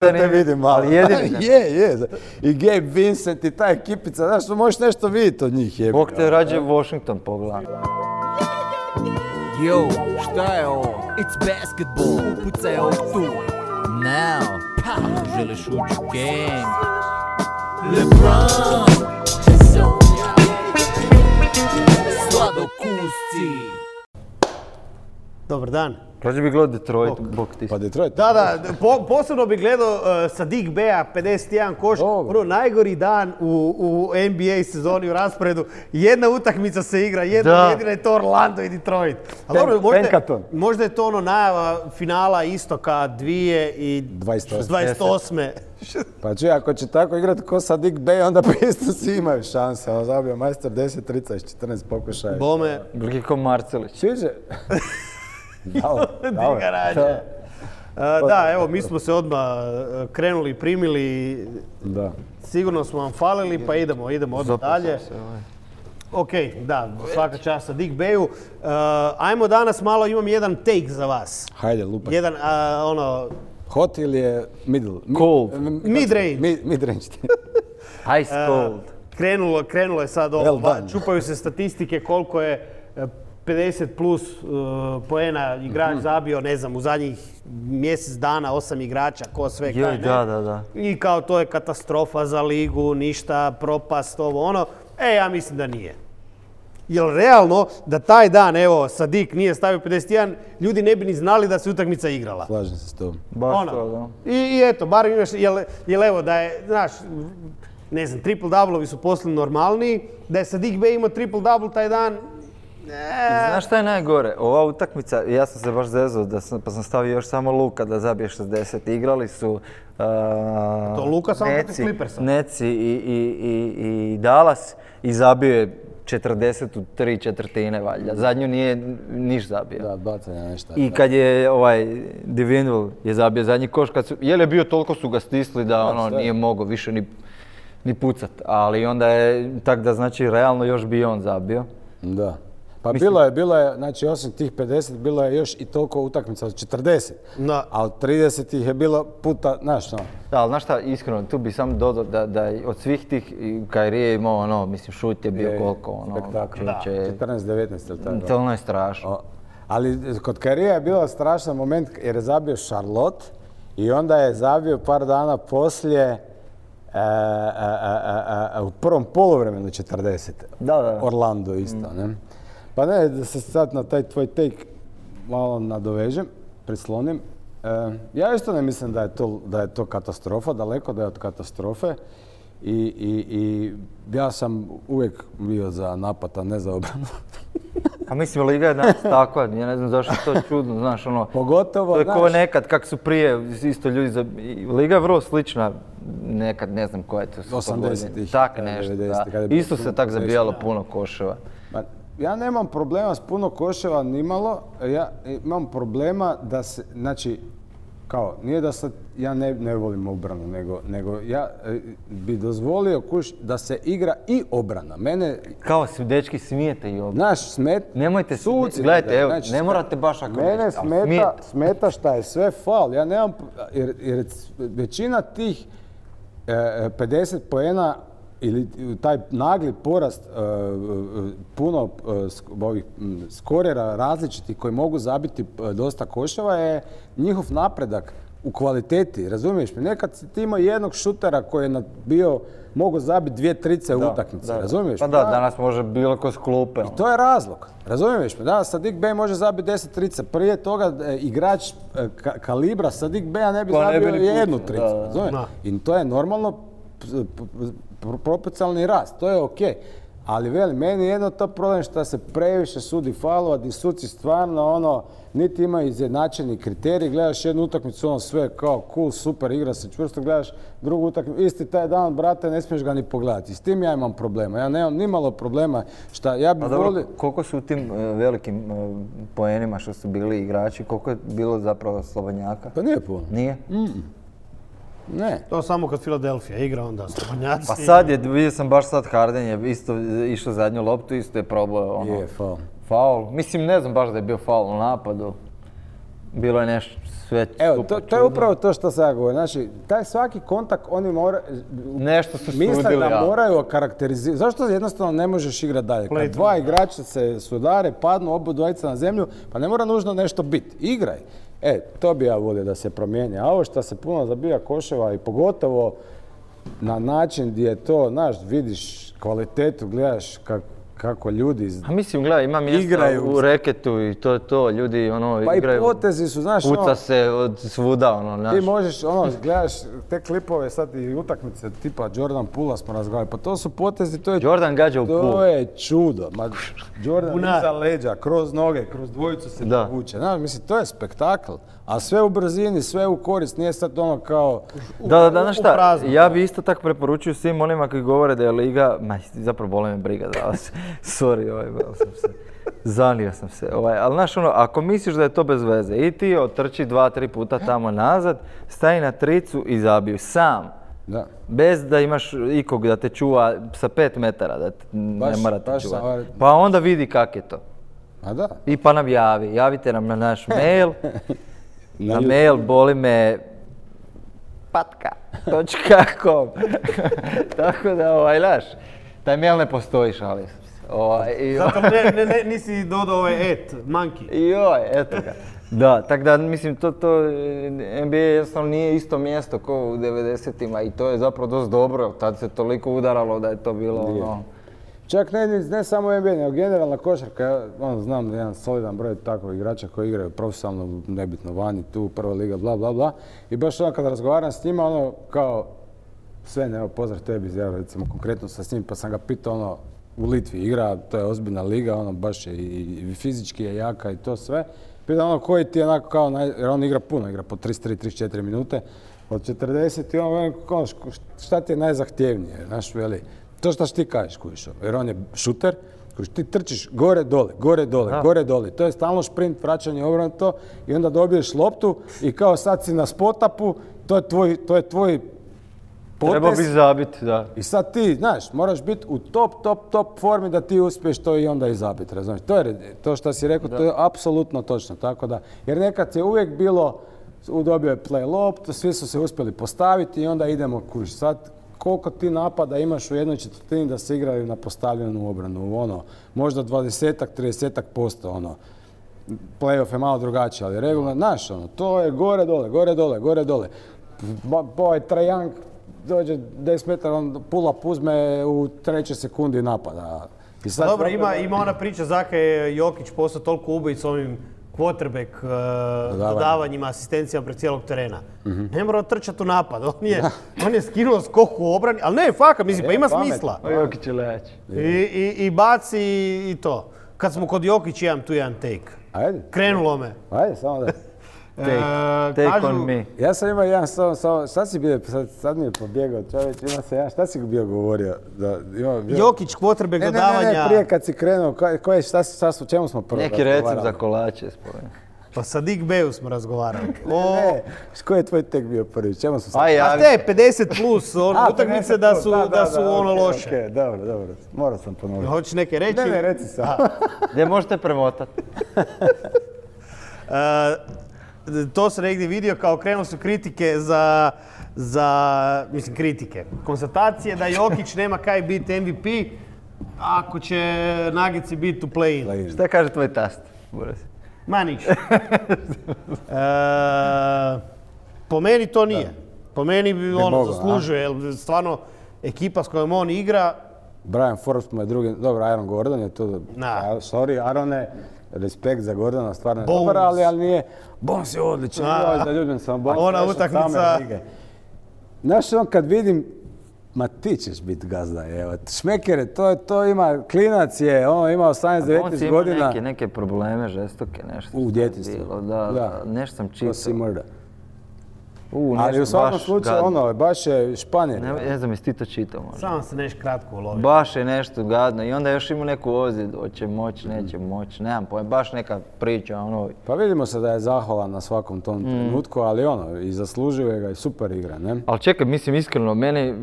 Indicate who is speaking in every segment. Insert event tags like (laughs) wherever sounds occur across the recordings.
Speaker 1: da te vidim malo.
Speaker 2: Ali jedini. (laughs)
Speaker 1: je, je. I Gabe Vincent i ta ekipica, znaš, možeš nešto vidjeti od njih. Je.
Speaker 2: Bog te rađe Washington pogleda.
Speaker 3: Yo, šta je ovo? It's basketball, upucaj ovo tu. Now, pa, želiš ući u game. LeBron, sladokusci.
Speaker 4: Dobar dan.
Speaker 2: Rađe bi gledao Detroit, Bog ti.
Speaker 1: Pa Detroit.
Speaker 4: Da, da, po- posebno bih gledao uh, sa Dig Bea 51 koš. Prvo, najgori dan u, u NBA sezoni u rasporedu. Jedna utakmica se igra, jedna
Speaker 2: Da.
Speaker 4: jedina je to Orlando i Detroit. A
Speaker 1: Pen-
Speaker 4: dobro, možda, je-
Speaker 1: Penkaton.
Speaker 4: možda je to ono najava finala istoka 2 i
Speaker 1: 28.
Speaker 4: 28.
Speaker 1: Pa čuj, ako će tako igrati ko sa Dick Bay, onda (laughs) Pistons imaju šanse. On zabio majstor 10, 30, 14 pokušaja.
Speaker 4: Bome,
Speaker 2: Veliki ko Marcelić.
Speaker 1: Čuđe. (laughs) (laughs) Dao, dao.
Speaker 4: Uh, da, evo, mi smo se odmah uh, krenuli, primili,
Speaker 1: Da.
Speaker 4: sigurno smo vam falili, pa idemo, idemo odmah dalje.
Speaker 2: ovaj.
Speaker 4: Ok, da, svaka čast sa Dick Bayu. Uh, ajmo danas malo, imam jedan take za vas.
Speaker 1: Hajde, lupaj.
Speaker 4: Jedan, ono,
Speaker 1: Hot ili je middle? Mi-
Speaker 2: Cold.
Speaker 4: Mid-range.
Speaker 1: Mid, mid-range.
Speaker 2: Ice cold.
Speaker 4: krenulo, krenulo je sad ovo,
Speaker 1: Well
Speaker 4: va-
Speaker 1: done.
Speaker 4: čupaju se statistike koliko je e, 50 plus uh, poena igrač
Speaker 1: Mhm.
Speaker 4: zabio, ne znam, u zadnjih mjesec dana, osam igrača, ko sve kaj
Speaker 2: Joj,
Speaker 4: ne.
Speaker 2: da, da, da.
Speaker 4: I kao to je katastrofa za ligu, ništa, propast, ovo ono. E, ja mislim da nije. Jel realno da taj dan, evo, Sadik nije stavio 51, ljudi ne bi ni znali da se utakmica igrala.
Speaker 1: Slažem se s tobom.
Speaker 2: Baš
Speaker 4: Ono.
Speaker 2: to, da.
Speaker 4: I, I eto, bar imaš, jel, jel evo da je, znaš, ne znam, triple doubleovi su postali normalniji, da je Sadik Bey imao triple double taj dan, e,
Speaker 2: Znaš šta je najgore? Ova utakmica, ja sam se baš zezao da sam, pa sam stavio još samo Luka da zabije 60. Igrali su uh,
Speaker 4: To Luka samo
Speaker 2: Neci,
Speaker 4: Clippersa.
Speaker 2: Neci i, i, i, i Dallas i zabio je 40 u tri četvrtine valjda. Zadnju nije niš zabio.
Speaker 1: Da, bacanja nešto.
Speaker 2: I kad je ovaj Divinville je zabio zadnji koš, kad su, je je bio toliko su ga stisli da ono
Speaker 1: sve.
Speaker 2: nije mogao više ni, ni pucat. Ali onda je, tak da znači realno još bi i on zabio.
Speaker 1: Da. Pa bilo je, bilo je, znači osim tih 50, bilo je još i toliko utakmica od 40.
Speaker 4: Da.
Speaker 1: A od 30 ih je bilo puta, znaš, no.
Speaker 2: Da, ali znaš šta, iskreno, tu bi samo dodao da, da od svih tih, i Kairi je imao ono, mislim, šut je bio
Speaker 1: Je,
Speaker 2: koliko, ono,
Speaker 1: spektakl.
Speaker 2: je-
Speaker 1: 14-19 ili tako.
Speaker 2: to ono je strašno.
Speaker 1: O, Ali kod Karija je bio strašan moment jer je zabio Charlotte i onda je zabio par dana poslije e, e, e, e, e, u prvom poluvremenu 40.
Speaker 2: Da, da.
Speaker 1: Orlando isto, ne? Pa ne, da se sad na taj tvoj take malo nadovežem, prislonim. E, ja isto ne mislim da je, to, da je to katastrofa, daleko da je od katastrofe. I, i, i ja sam uvijek bio za napad, a ne za obranu. (laughs)
Speaker 2: A mislim, Liga je danas takva, ja ne znam zašto je to čudno, znaš, ono,
Speaker 1: Pogotovo,
Speaker 2: to je kao nekad, kak su prije isto ljudi, za, Liga je vrlo slična, nekad, ne znam koja je to sto
Speaker 1: 80-ih,
Speaker 2: godina. Tak
Speaker 1: da,
Speaker 2: nešto,
Speaker 1: 90-ih,
Speaker 2: da.
Speaker 1: kad je bilo
Speaker 2: Isto se tak zabijalo puno koševa.
Speaker 1: Ja nemam problema s puno koševa nimalo, ja imam problema da se, znači, kao, nije da sad, ja ne, ne volim obranu, nego, nego ja e, bi dozvolio kuš da se igra i obrana. Mene,
Speaker 2: Kao se, dečki, smijete i ovo.
Speaker 1: naš smet,
Speaker 2: Nemojte se-
Speaker 1: suci,
Speaker 2: gledajte, evo,
Speaker 1: znači,
Speaker 2: ne morate baš ako
Speaker 1: Mene smeta,
Speaker 2: smijete.
Speaker 1: smeta šta je sve faul. Ja nemam, jer, jer većina tih e, e, 50 poena ili taj nagli porast e, e, puno e, sk- ovih skorera različitih koji mogu zabiti dosta koševa je njihov napredak u kvaliteti, razumiješ me? Nekad si ti imao jednog šutera koji je bio, mogu zabiti dvije trice u utakmici, razumiješ
Speaker 2: Pa
Speaker 1: me?
Speaker 2: da, danas može bilo ko s klupe. ono.
Speaker 1: To je razlog. Razumiješ me? Da, Sadik Bey može zabiti 10 trica. Prije toga e, igrač e, ka- kalibra Sadik Beja ne bi
Speaker 2: Pa ne bi
Speaker 1: zabio jednu tricu.
Speaker 2: da, da.
Speaker 1: razumiješ?
Speaker 4: Da.
Speaker 1: I to je normalno proporcionalni rast. To je ok. Ali veli, meni je jedno to problem što se previše sudi faulova, di suci stvarno ono, niti imaju izjednačeni kriterij, gledaš jednu utakmicu, ono sve kao cool, super, igra se čvrsto, gledaš drugu utakmicu, isti taj dan, brate, ne smiješ ga ni pogledati. S tim ja imam problema. Ja nemam nimalo problema šta ja bi
Speaker 2: A dobro,
Speaker 1: volio...
Speaker 2: koliko su u tim e, velikim e, poenima što su bili igrači, koliko je bilo zapravo slobodnjaka?
Speaker 1: Pa nije puno.
Speaker 2: Nije?
Speaker 1: Ne.
Speaker 4: to samo kad Filadelfija igra, onda slobodnjaci.
Speaker 2: Pa sad je, vidio sam baš sad Harden je isto išao zadnju loptu, isto je probao ono,
Speaker 1: Je, faul.
Speaker 2: faul. Mislim, ne znam baš da je bio faul u napadu. Bilo je nešto sve
Speaker 1: Evo, to, to je upravo to što sam ja govorio. Znači, taj svaki kontakt, oni moraju,
Speaker 2: Nešto su
Speaker 1: misle
Speaker 2: sudili,
Speaker 1: da
Speaker 2: ja.
Speaker 1: moraju karakterizirati. Zašto jednostavno ne možeš igrati dalje? Kad
Speaker 4: Playthrough.
Speaker 1: dva igrača se sudare, padnu obu dvojica na zemlju, pa ne mora nužno nešto biti. Igraj. E, to bi ja volio da se promijeni. A ovo što se puno zabija koševa i pogotovo na način gdje je to, znaš, vidiš kvalitetu, gledaš kak- kako ljudi
Speaker 2: A mislim, gledaj, ima mjesta
Speaker 1: Igraju.
Speaker 2: u reketu i to je to, ljudi ono
Speaker 1: Pa i
Speaker 2: igraju,
Speaker 1: potezi su, znaš, ono-
Speaker 2: puca se od svuda, ono,
Speaker 1: Ti
Speaker 2: znaš.
Speaker 1: možeš, ono, gledaš te klipove sad i utakmice tipa Jordan Pula smo razgovarali, pa to su potezi, to je,
Speaker 2: Jordan gađa u
Speaker 1: to
Speaker 2: pul.
Speaker 1: je čudo. Ma, Jordan iza leđa, kroz noge, kroz dvojicu se
Speaker 2: Da.
Speaker 1: vuče. Znaš, mislim, to je spektakl. A sve u brzini, sve u korist, nije sad ono kao...
Speaker 2: Da, da, da, znaš
Speaker 4: u
Speaker 2: šta,
Speaker 4: prazno.
Speaker 2: ja bi isto tako preporučio svim onima koji govore da je liga, ma zapravo bole me briga za vas, (laughs) sorry, ovaj, sam se, zanio sam se, ovaj, ali znaš ono, ako misliš da je to bez veze, i ti otrči dva, tri puta tamo nazad, staji na tricu i zabiju, sam,
Speaker 1: Da.
Speaker 2: bez da imaš ikog da te čuva sa pet metara, da te, ne mora te
Speaker 1: baš
Speaker 2: čuvati. Pa onda vidi kak je to.
Speaker 1: A da.
Speaker 2: I pa nam javi, javite nam na naš (laughs) mail, na mail boli me patka.com (laughs) Tako da, ovaj, znaš, taj mail ne postoji, šalim se. Ovaj, i,
Speaker 4: Zato ne, ne, ne, nisi dodao ovaj et, monkey.
Speaker 2: joj, eto ga. Da, tako da mislim to, to NBA jednostavno nije isto mjesto kao u 90-ima i to je zapravo dosta dobro, tad se toliko udaralo da je to bilo ono...
Speaker 1: Čak ne, ne samo NBA, nego generalna košarka. Ja ono, znam jedan solidan broj takvih igrača koji igraju profesionalno, nebitno vani, tu, prva liga, bla, bla, bla. I baš ono kada razgovaram s njima, ono, kao, sve ne, evo, pozdrav tebi, ja recimo konkretno sa s njim, pa sam ga pitao, ono, u Litvi igra, to je ozbiljna liga, ono, baš je i, fizički je jaka i to sve. Pitao ono, koji ti je onako kao, naj, jer on igra puno, igra po 33-34 minute, od 40 i ono, šk- šta ti je najzahtjevnije, znaš, veli, to što ti kažeš, kužiš, jer on je šuter, kužiš, ti trčiš gore, dole, gore, dole,
Speaker 2: Da.
Speaker 1: gore, dole, to je stalno šprint, vraćanje obrnuto i onda dobiješ loptu i kao sad si na spotapu, to je tvoj, to je tvoj
Speaker 2: Treba bi zabiti, da.
Speaker 1: I sad ti, znaš, moraš biti u top, top, top formi da ti uspiješ to i onda i zabiti, razumiješ? To je, to što si rekao, to je apsolutno točno, tako da, jer nekad je uvijek bilo, u dobio je play loptu, svi su se uspjeli postaviti i onda idemo kuš. Sad, koliko ti napada imaš u jednoj četvrtini da se igraju na postavljenu obranu, ono, možda 20-ak, 30-ak posto, ono, playoff je malo drugačiji, ali regularno, znaš, ono, to je gore, dole, gore, dole, gore, dole. Ba- Ovaj Trajank dođe 10 metara, on pull up uzme u trećoj sekundi napada. I sad
Speaker 4: Dobro, ima, ima ona priča Zaka je Jokić postao toliko ubojic ovim quarterback uh, dodavanjima, asistencijama pred cijelog terena. Ne mora trčati u napad, on je, on je skinuo skok u obrani, ali ne, faka, mislim, pa
Speaker 1: Je,
Speaker 4: ima
Speaker 1: pametno.
Speaker 4: smisla.
Speaker 2: Jokić je.
Speaker 4: I, i, I baci i to. Kad smo kod Jokić, imam tu jedan take.
Speaker 1: Ajde,
Speaker 4: Krenulo me.
Speaker 1: ajde, samo da.
Speaker 2: Take,
Speaker 4: E,
Speaker 2: take
Speaker 4: kažu-
Speaker 2: on me.
Speaker 1: Ja sam imao jedan, samo, samo, šta si bio, sad, sad mi je pobjegao čovječ, ima se jedan, šta si bio govorio? Da, ima, bio-
Speaker 4: Jokić, quarterback
Speaker 1: ne, ne, ne,
Speaker 4: dodavanja.
Speaker 1: ne, prije kad si krenuo, ko, ko je, šta, si- šta, su- o čemu smo prvo
Speaker 2: Neki recept za kolače spomenuo.
Speaker 4: Pa sa Dick Beju smo razgovarali. (laughs) O,
Speaker 1: Ne, koji je tvoj tek bio prvi, čemu smo sad-
Speaker 2: Aj,
Speaker 4: a te 50 plus, (laughs) on,
Speaker 1: A,
Speaker 4: utakmice
Speaker 1: 50
Speaker 4: da su, da, su ono
Speaker 1: okej,
Speaker 4: loše.
Speaker 1: okej, dobro, dobro, morao sam ponoviti.
Speaker 4: Hoćeš neke reći?
Speaker 1: Ne, ne, reci sam. (laughs)
Speaker 2: Gdje možete premotati?
Speaker 4: To sam negdje vidio kao krenule su kritike za, za, mislim kritike, konstatacije da Jokić nema kaj biti MVP ako će Nagici biti u play-in.
Speaker 1: Play-in.
Speaker 2: Šta kaže tvoj tast? Boris?
Speaker 4: Ma ništa. (laughs) E, po meni to nije. Po meni bi ono
Speaker 1: mogao, a?
Speaker 4: zaslužuje, jer stvarno ekipa s kojom on igra,
Speaker 1: Brian Forbes mu je drugi, dobro, Aaron Gordon je tu,
Speaker 4: Da.
Speaker 1: Sorry Arone, respekt za Gordona, stvarno je dobar, ali, ali nije, Bones je odličan,
Speaker 4: Da.
Speaker 1: joj, zaljubim sam Bones.
Speaker 4: Ona utakmica-.
Speaker 1: Znaš, on kad vidim, ma ti ćeš biti gazda, evo, šmekere, to, to ima, klinac je, on ima
Speaker 2: On
Speaker 1: 18-19
Speaker 2: si ima
Speaker 1: godina.
Speaker 2: neke, neke probleme žestoke, nešto.
Speaker 1: U
Speaker 2: bilo, Da,
Speaker 1: Da.
Speaker 2: nešto sam
Speaker 1: To
Speaker 2: čitao.
Speaker 1: si mrda.
Speaker 2: U,
Speaker 1: Ali
Speaker 2: nešto
Speaker 1: u svakom
Speaker 2: baš
Speaker 1: slučaju,
Speaker 2: gadno.
Speaker 1: ono, baš je španjer.
Speaker 2: Ne, ne znam, jesi ti to čitao možda?
Speaker 4: samo se neš kratko ulovi.
Speaker 2: Baš je nešto gadno i onda još ima neku ozljedu, hoće moći, neće moći, nemam pojma, baš neka priča, ono,
Speaker 1: Pa vidimo se da je zahvalan na svakom tom trenutku, ali ono, i zaslužuje ga i super igra, ne?
Speaker 2: Ali čekaj, mislim iskreno, mene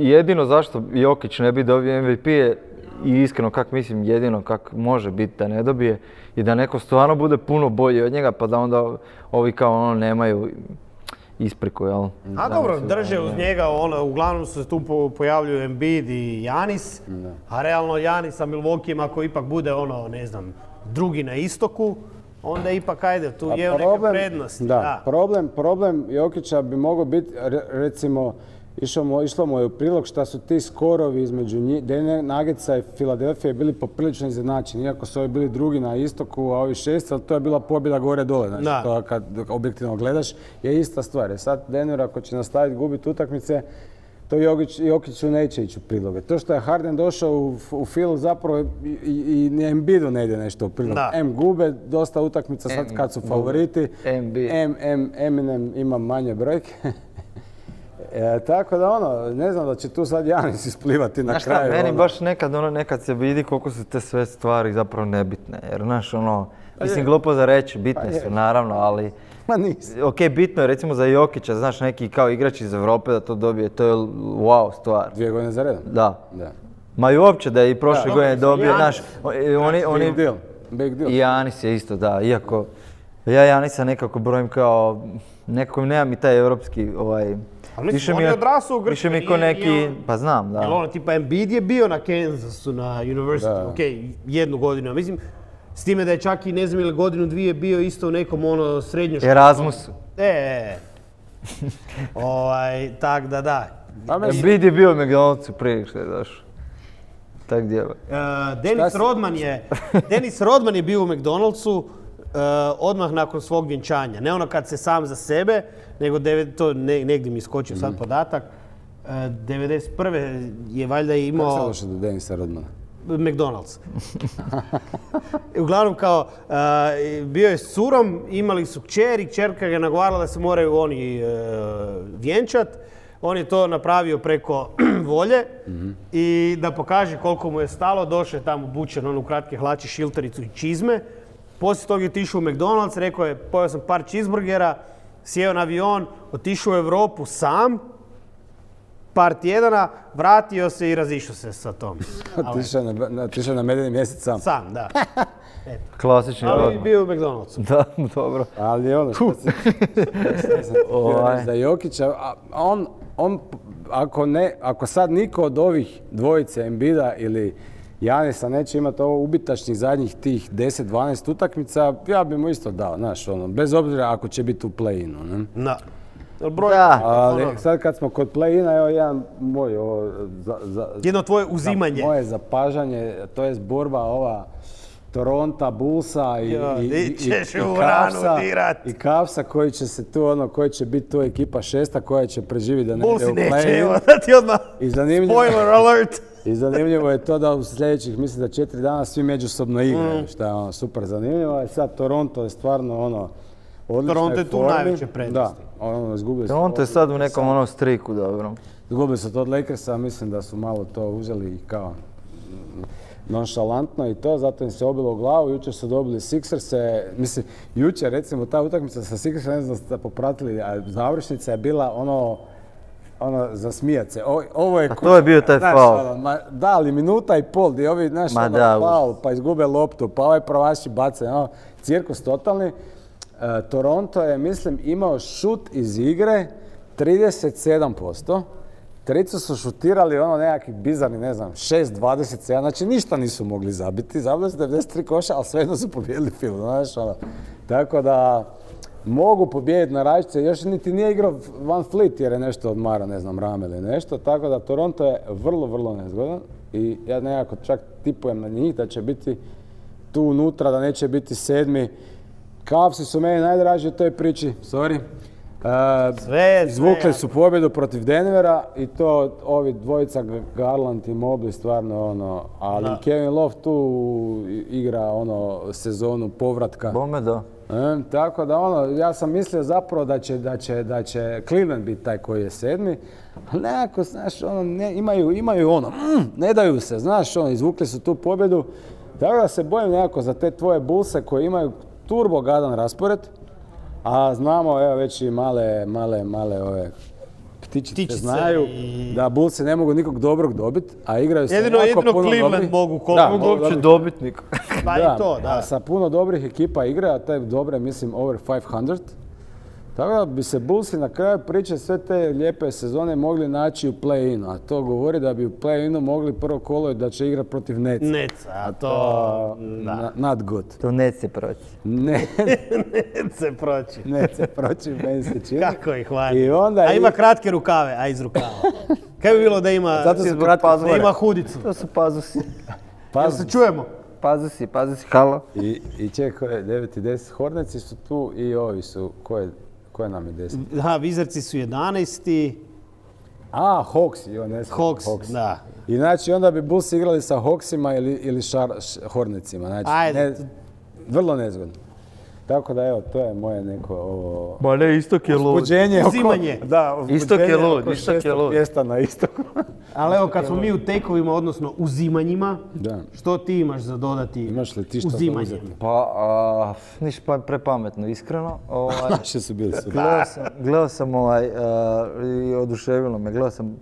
Speaker 2: jedino zašto Jokić ne bi dobio MVP je i iskreno kak mislim jedino kak može biti da ne dobije i da neko stvarno bude puno bolji od njega pa da onda ovi kao ono nemaju ispriku, jel?
Speaker 4: A dobro, drže uz njega, ono, uglavnom se tu po- pojavljuju Embiid i Janis, a realno Janis sa Milwaukeeom ako ipak bude ono, ne znam, drugi na istoku, onda ipak ajde, tu
Speaker 1: A
Speaker 4: je neke prednosti.
Speaker 1: Da, problem, problem Jokića bi mogao biti, re- recimo, išlo mu, išlo mu je u prilog šta su ti skorovi između njih, Denver Nuggetsa i Filadelfije bili poprilično izjednačeni, iako su ovi bili drugi na istoku, a ovi šest, ali to je bila pobjeda gore dole, znači
Speaker 4: Da.
Speaker 1: to kad objektivno gledaš je ista stvar. Jer sad Denver ako će nastaviti gubiti utakmice, to Jokić, Jokiću neće ići u priloge. To što je Harden došao u, u Phil zapravo i, i, i Embiidu ne ide nešto u prilog.
Speaker 4: Da.
Speaker 1: M gube dosta utakmica sad kad su favoriti.
Speaker 2: Embiid.
Speaker 1: M, M, Eminem ima manje brojke. (laughs) E, tako da ono, ne znam da će tu sad Janis isplivati na
Speaker 2: Znaš šta,
Speaker 1: kraju.
Speaker 2: meni
Speaker 1: ono.
Speaker 2: baš nekad, ono, nekad se vidi koliko su te sve stvari zapravo nebitne. Jer, znaš, ono, mislim, glupo za reći, bitne
Speaker 1: Pa je.
Speaker 2: su, naravno, ali...
Speaker 1: Ma nisi.
Speaker 2: Ok, bitno je recimo za Jokića, znaš, neki kao igrač iz Europe da to dobije, to je wow stvar.
Speaker 1: Dvije godine za redom.
Speaker 2: Da.
Speaker 1: Da.
Speaker 2: Ma i uopće da je i prošle
Speaker 4: Da.
Speaker 2: godine dobio, znaš, oni, oni, oni,
Speaker 1: Big deal. Big deal.
Speaker 2: i Janis je isto, da, iako ja Janisa nekako brojim kao, nekako nemam i taj europski, ovaj,
Speaker 4: Ali mislim,
Speaker 2: više
Speaker 4: on
Speaker 2: mi
Speaker 4: je odrasao u
Speaker 2: Više mi
Speaker 4: Grčkoj,
Speaker 2: ko neki,
Speaker 4: nije on-
Speaker 2: pa znam, da.
Speaker 4: Jer ono, tipa Embiid je bio na Kansasu, na University,
Speaker 1: Da.
Speaker 4: ok, jednu godinu, a mislim, s time da je čak i ne znam ili godinu dvije bio isto u nekom ono srednjoj školi.
Speaker 2: Erasmusu.
Speaker 4: E, e, e. (laughs) ovaj, tak da da.
Speaker 1: Pa mislim,
Speaker 2: Embiid je bio u McDonald'su prije što je došao. Tak djeva.
Speaker 4: E, Denis Rodman je, Denis Rodman je bio u McDonald'su odmah nakon svog vjenčanja. Ne ono kad se sam za sebe, nego devet- to ne, negdje mi iskočio sad podatak. E, 91. je valjda
Speaker 1: Kako se
Speaker 4: imao
Speaker 1: došao do Denisa Rodmana?
Speaker 4: McDonald's. (laughs) Uglavnom kao, e, bio je s curom, imali su kćer i kćerka ga nagovarala da se moraju oni e, vjenčat. On je to napravio preko (clears throat) volje i da pokaže koliko mu je stalo, došao je tamo bučen on u kratke hlače, šiltericu i čizme. Poslije toga je otišao u McDonald's, rekao je pojeo sam par cheeseburgera, sjeo na avion, otišao u Europu sam, par tjedana, vratio se i razišao se sa tom. (laughs)
Speaker 1: Otišao na, na, na medeni mjesec sam.
Speaker 4: sam, da. (laughs)
Speaker 2: Klasični
Speaker 4: Ali bio u McDonald'su.
Speaker 2: Da, (laughs) dobro.
Speaker 1: Ali ono, što se, htio
Speaker 2: Ovaj.
Speaker 1: za Jokića, a on, on ako, ne, ako sad niko od ovih dvojice Embida ili Janisa neće imati ovo ubitačnih zadnjih tih 10-12 utakmica, ja bi mu isto dao, znaš, ono, bez obzira ako će biti u play-inu. Ne?
Speaker 4: Da. Broj,
Speaker 2: Da.
Speaker 1: Ali
Speaker 4: ono,
Speaker 1: sad kad smo kod play-ina, evo jedan moj, ovo, za, za,
Speaker 4: jedno tvoje
Speaker 1: za
Speaker 4: uzimanje.
Speaker 1: moje zapažanje, to je borba ova Toronta, Bullsa i,
Speaker 4: Jo,
Speaker 1: i, i, i
Speaker 4: dirat.
Speaker 1: i Cavsa koji će se tu ono, koji će biti tu ekipa šesta koja će preživjeti da ne ide
Speaker 4: Bulsi
Speaker 1: u
Speaker 4: neće,
Speaker 1: play-in.
Speaker 4: evo da ti odmah. Spoiler alert. (laughs)
Speaker 1: I zanimljivo je to da u sljedećih, mislim da četiri dana svi međusobno igraju,
Speaker 4: Mm.
Speaker 1: što je ono super zanimljivo. I sad Toronto je stvarno ono, odličnoj
Speaker 4: Toronto je tu
Speaker 1: formi.
Speaker 4: najveće prednosti.
Speaker 1: Da, ono, izgubili
Speaker 2: te
Speaker 1: od
Speaker 2: sad u nekom onom striku, dobro.
Speaker 1: Izgubili su to od Lakersa, mislim da su malo to uzeli kao nonšalantno i to, zato im se obilo u glavu. Jučer su dobili Sixerse, mislim, jučer recimo ta utakmica sa Sixersa, ne znam da ste popratili, a završnica je bila ono, ono, za smijat se. O- ovo je...
Speaker 2: to je bio taj
Speaker 1: znaš,
Speaker 2: faul.
Speaker 1: ono, ma, da, ali minuta i pol, gdje ovi, znaš,
Speaker 2: Ma
Speaker 1: ono,
Speaker 2: da,
Speaker 1: faul, pa izgube loptu, pa ovaj provaši bace, ono, cirkus totalni. E, Toronto je, mislim, imao šut iz igre 37%. Tricu su šutirali ono nekakvih bizarni, ne znam, 6-27, znači ništa nisu mogli zabiti. Zabili su 93 koša, ali svejedno su pobijedili film, znaš, ono. Tako da, mogu pobijediti na različite, još niti nije igrao Van Fleet jer je nešto odmara, ne znam, rame ili nešto, tako da Toronto je vrlo, vrlo nezgodan i ja nekako čak tipujem na njih da će biti tu unutra, da neće biti sedmi. Cavsi su meni najdraži u toj priči, sorry. E,
Speaker 4: Sve,
Speaker 1: Izvukli
Speaker 4: sve.
Speaker 1: su pobjedu protiv Denvera i to ovi dvojica Garland i Mobley stvarno ono, ali
Speaker 4: Da.
Speaker 1: Kevin Love tu igra ono sezonu povratka.
Speaker 2: Bome da.
Speaker 1: E, tako da ono, ja sam mislio zapravo da će, da će, da će Cleveland biti taj koji je sedmi, ali nekako, znaš, ono, ne, imaju, imaju ono, mm, ne daju se, znaš, ono, izvukli su tu pobjedu, tako da se bojim nekako za te tvoje bulse koji imaju turbo gadan raspored, a znamo, evo, već i male, male, male ove ptičice
Speaker 4: Ptičice
Speaker 1: znaju
Speaker 4: i-
Speaker 1: da Bullsi ne mogu nikog dobrog dobiti, a igraju sa
Speaker 4: Jedino- jedino
Speaker 1: puno
Speaker 4: Cleveland
Speaker 1: dobrih-
Speaker 4: mogu koliko
Speaker 1: Da,
Speaker 4: mogu
Speaker 2: Uopće
Speaker 1: dobri-
Speaker 2: dobitnik. (laughs)
Speaker 4: Pa i to, da.
Speaker 1: a sa puno dobrih ekipa igra, a te dobre, mislim, over 500. Tako da bi se Bullsi na kraju priče sve te lijepe sezone mogli naći u play-inu, a to govori da bi u play-inu mogli prvo kolo i da će igrati protiv Netsa.
Speaker 4: Neca, a to...
Speaker 1: To,
Speaker 4: Da.
Speaker 1: na- not good.
Speaker 2: To neće proći.
Speaker 1: Ne, (laughs)
Speaker 4: se proći.
Speaker 1: ne se proći, meni se čini.
Speaker 4: Kako ih hvali.
Speaker 1: I onda
Speaker 4: a ima
Speaker 1: i-
Speaker 4: kratke rukave, a iz rukava. (laughs) Kaj bi bilo da ima,
Speaker 1: Zato su kratke
Speaker 4: da ima hudicu?
Speaker 2: To su pazusi.
Speaker 1: Pa,
Speaker 4: Jel se čujemo?
Speaker 2: Pazusi, pazusi, halo.
Speaker 1: I, i ček, ko je 9 i 10, Horneci su tu i ovi su, ko je, ko je nam je 10?
Speaker 4: Da, Vizarci su 11.
Speaker 1: A, Hawks, jo, ne znam.
Speaker 4: Hawks, da.
Speaker 1: I znači onda bi Bulls igrali sa Hawksima ili, ili šar, š- Hornecima. Znači,
Speaker 4: Ajde.
Speaker 1: ne- vrlo nezgodno. Tako da evo, to je moje neko ovo...
Speaker 2: Ma ne, istok je lud.
Speaker 1: Uzbuđenje oko...
Speaker 4: Uzimanje.
Speaker 1: Da,
Speaker 2: Istok je lud, istok je
Speaker 1: šestog
Speaker 2: lud.
Speaker 1: mjesta na istoku. (laughs)
Speaker 4: Ali evo kad smo mi u tekovima, odnosno uzimanjima,
Speaker 1: Da.
Speaker 4: što ti imaš za dodati
Speaker 1: Imaš li ti
Speaker 4: uzimanjem?
Speaker 1: uzeti?
Speaker 2: Pa, a, niš pa prepametno, iskreno. Ovaj, (laughs)
Speaker 1: Naši su bili super.
Speaker 2: gledao sam, gledao sam ovaj, a, i oduševilo me, gledao sam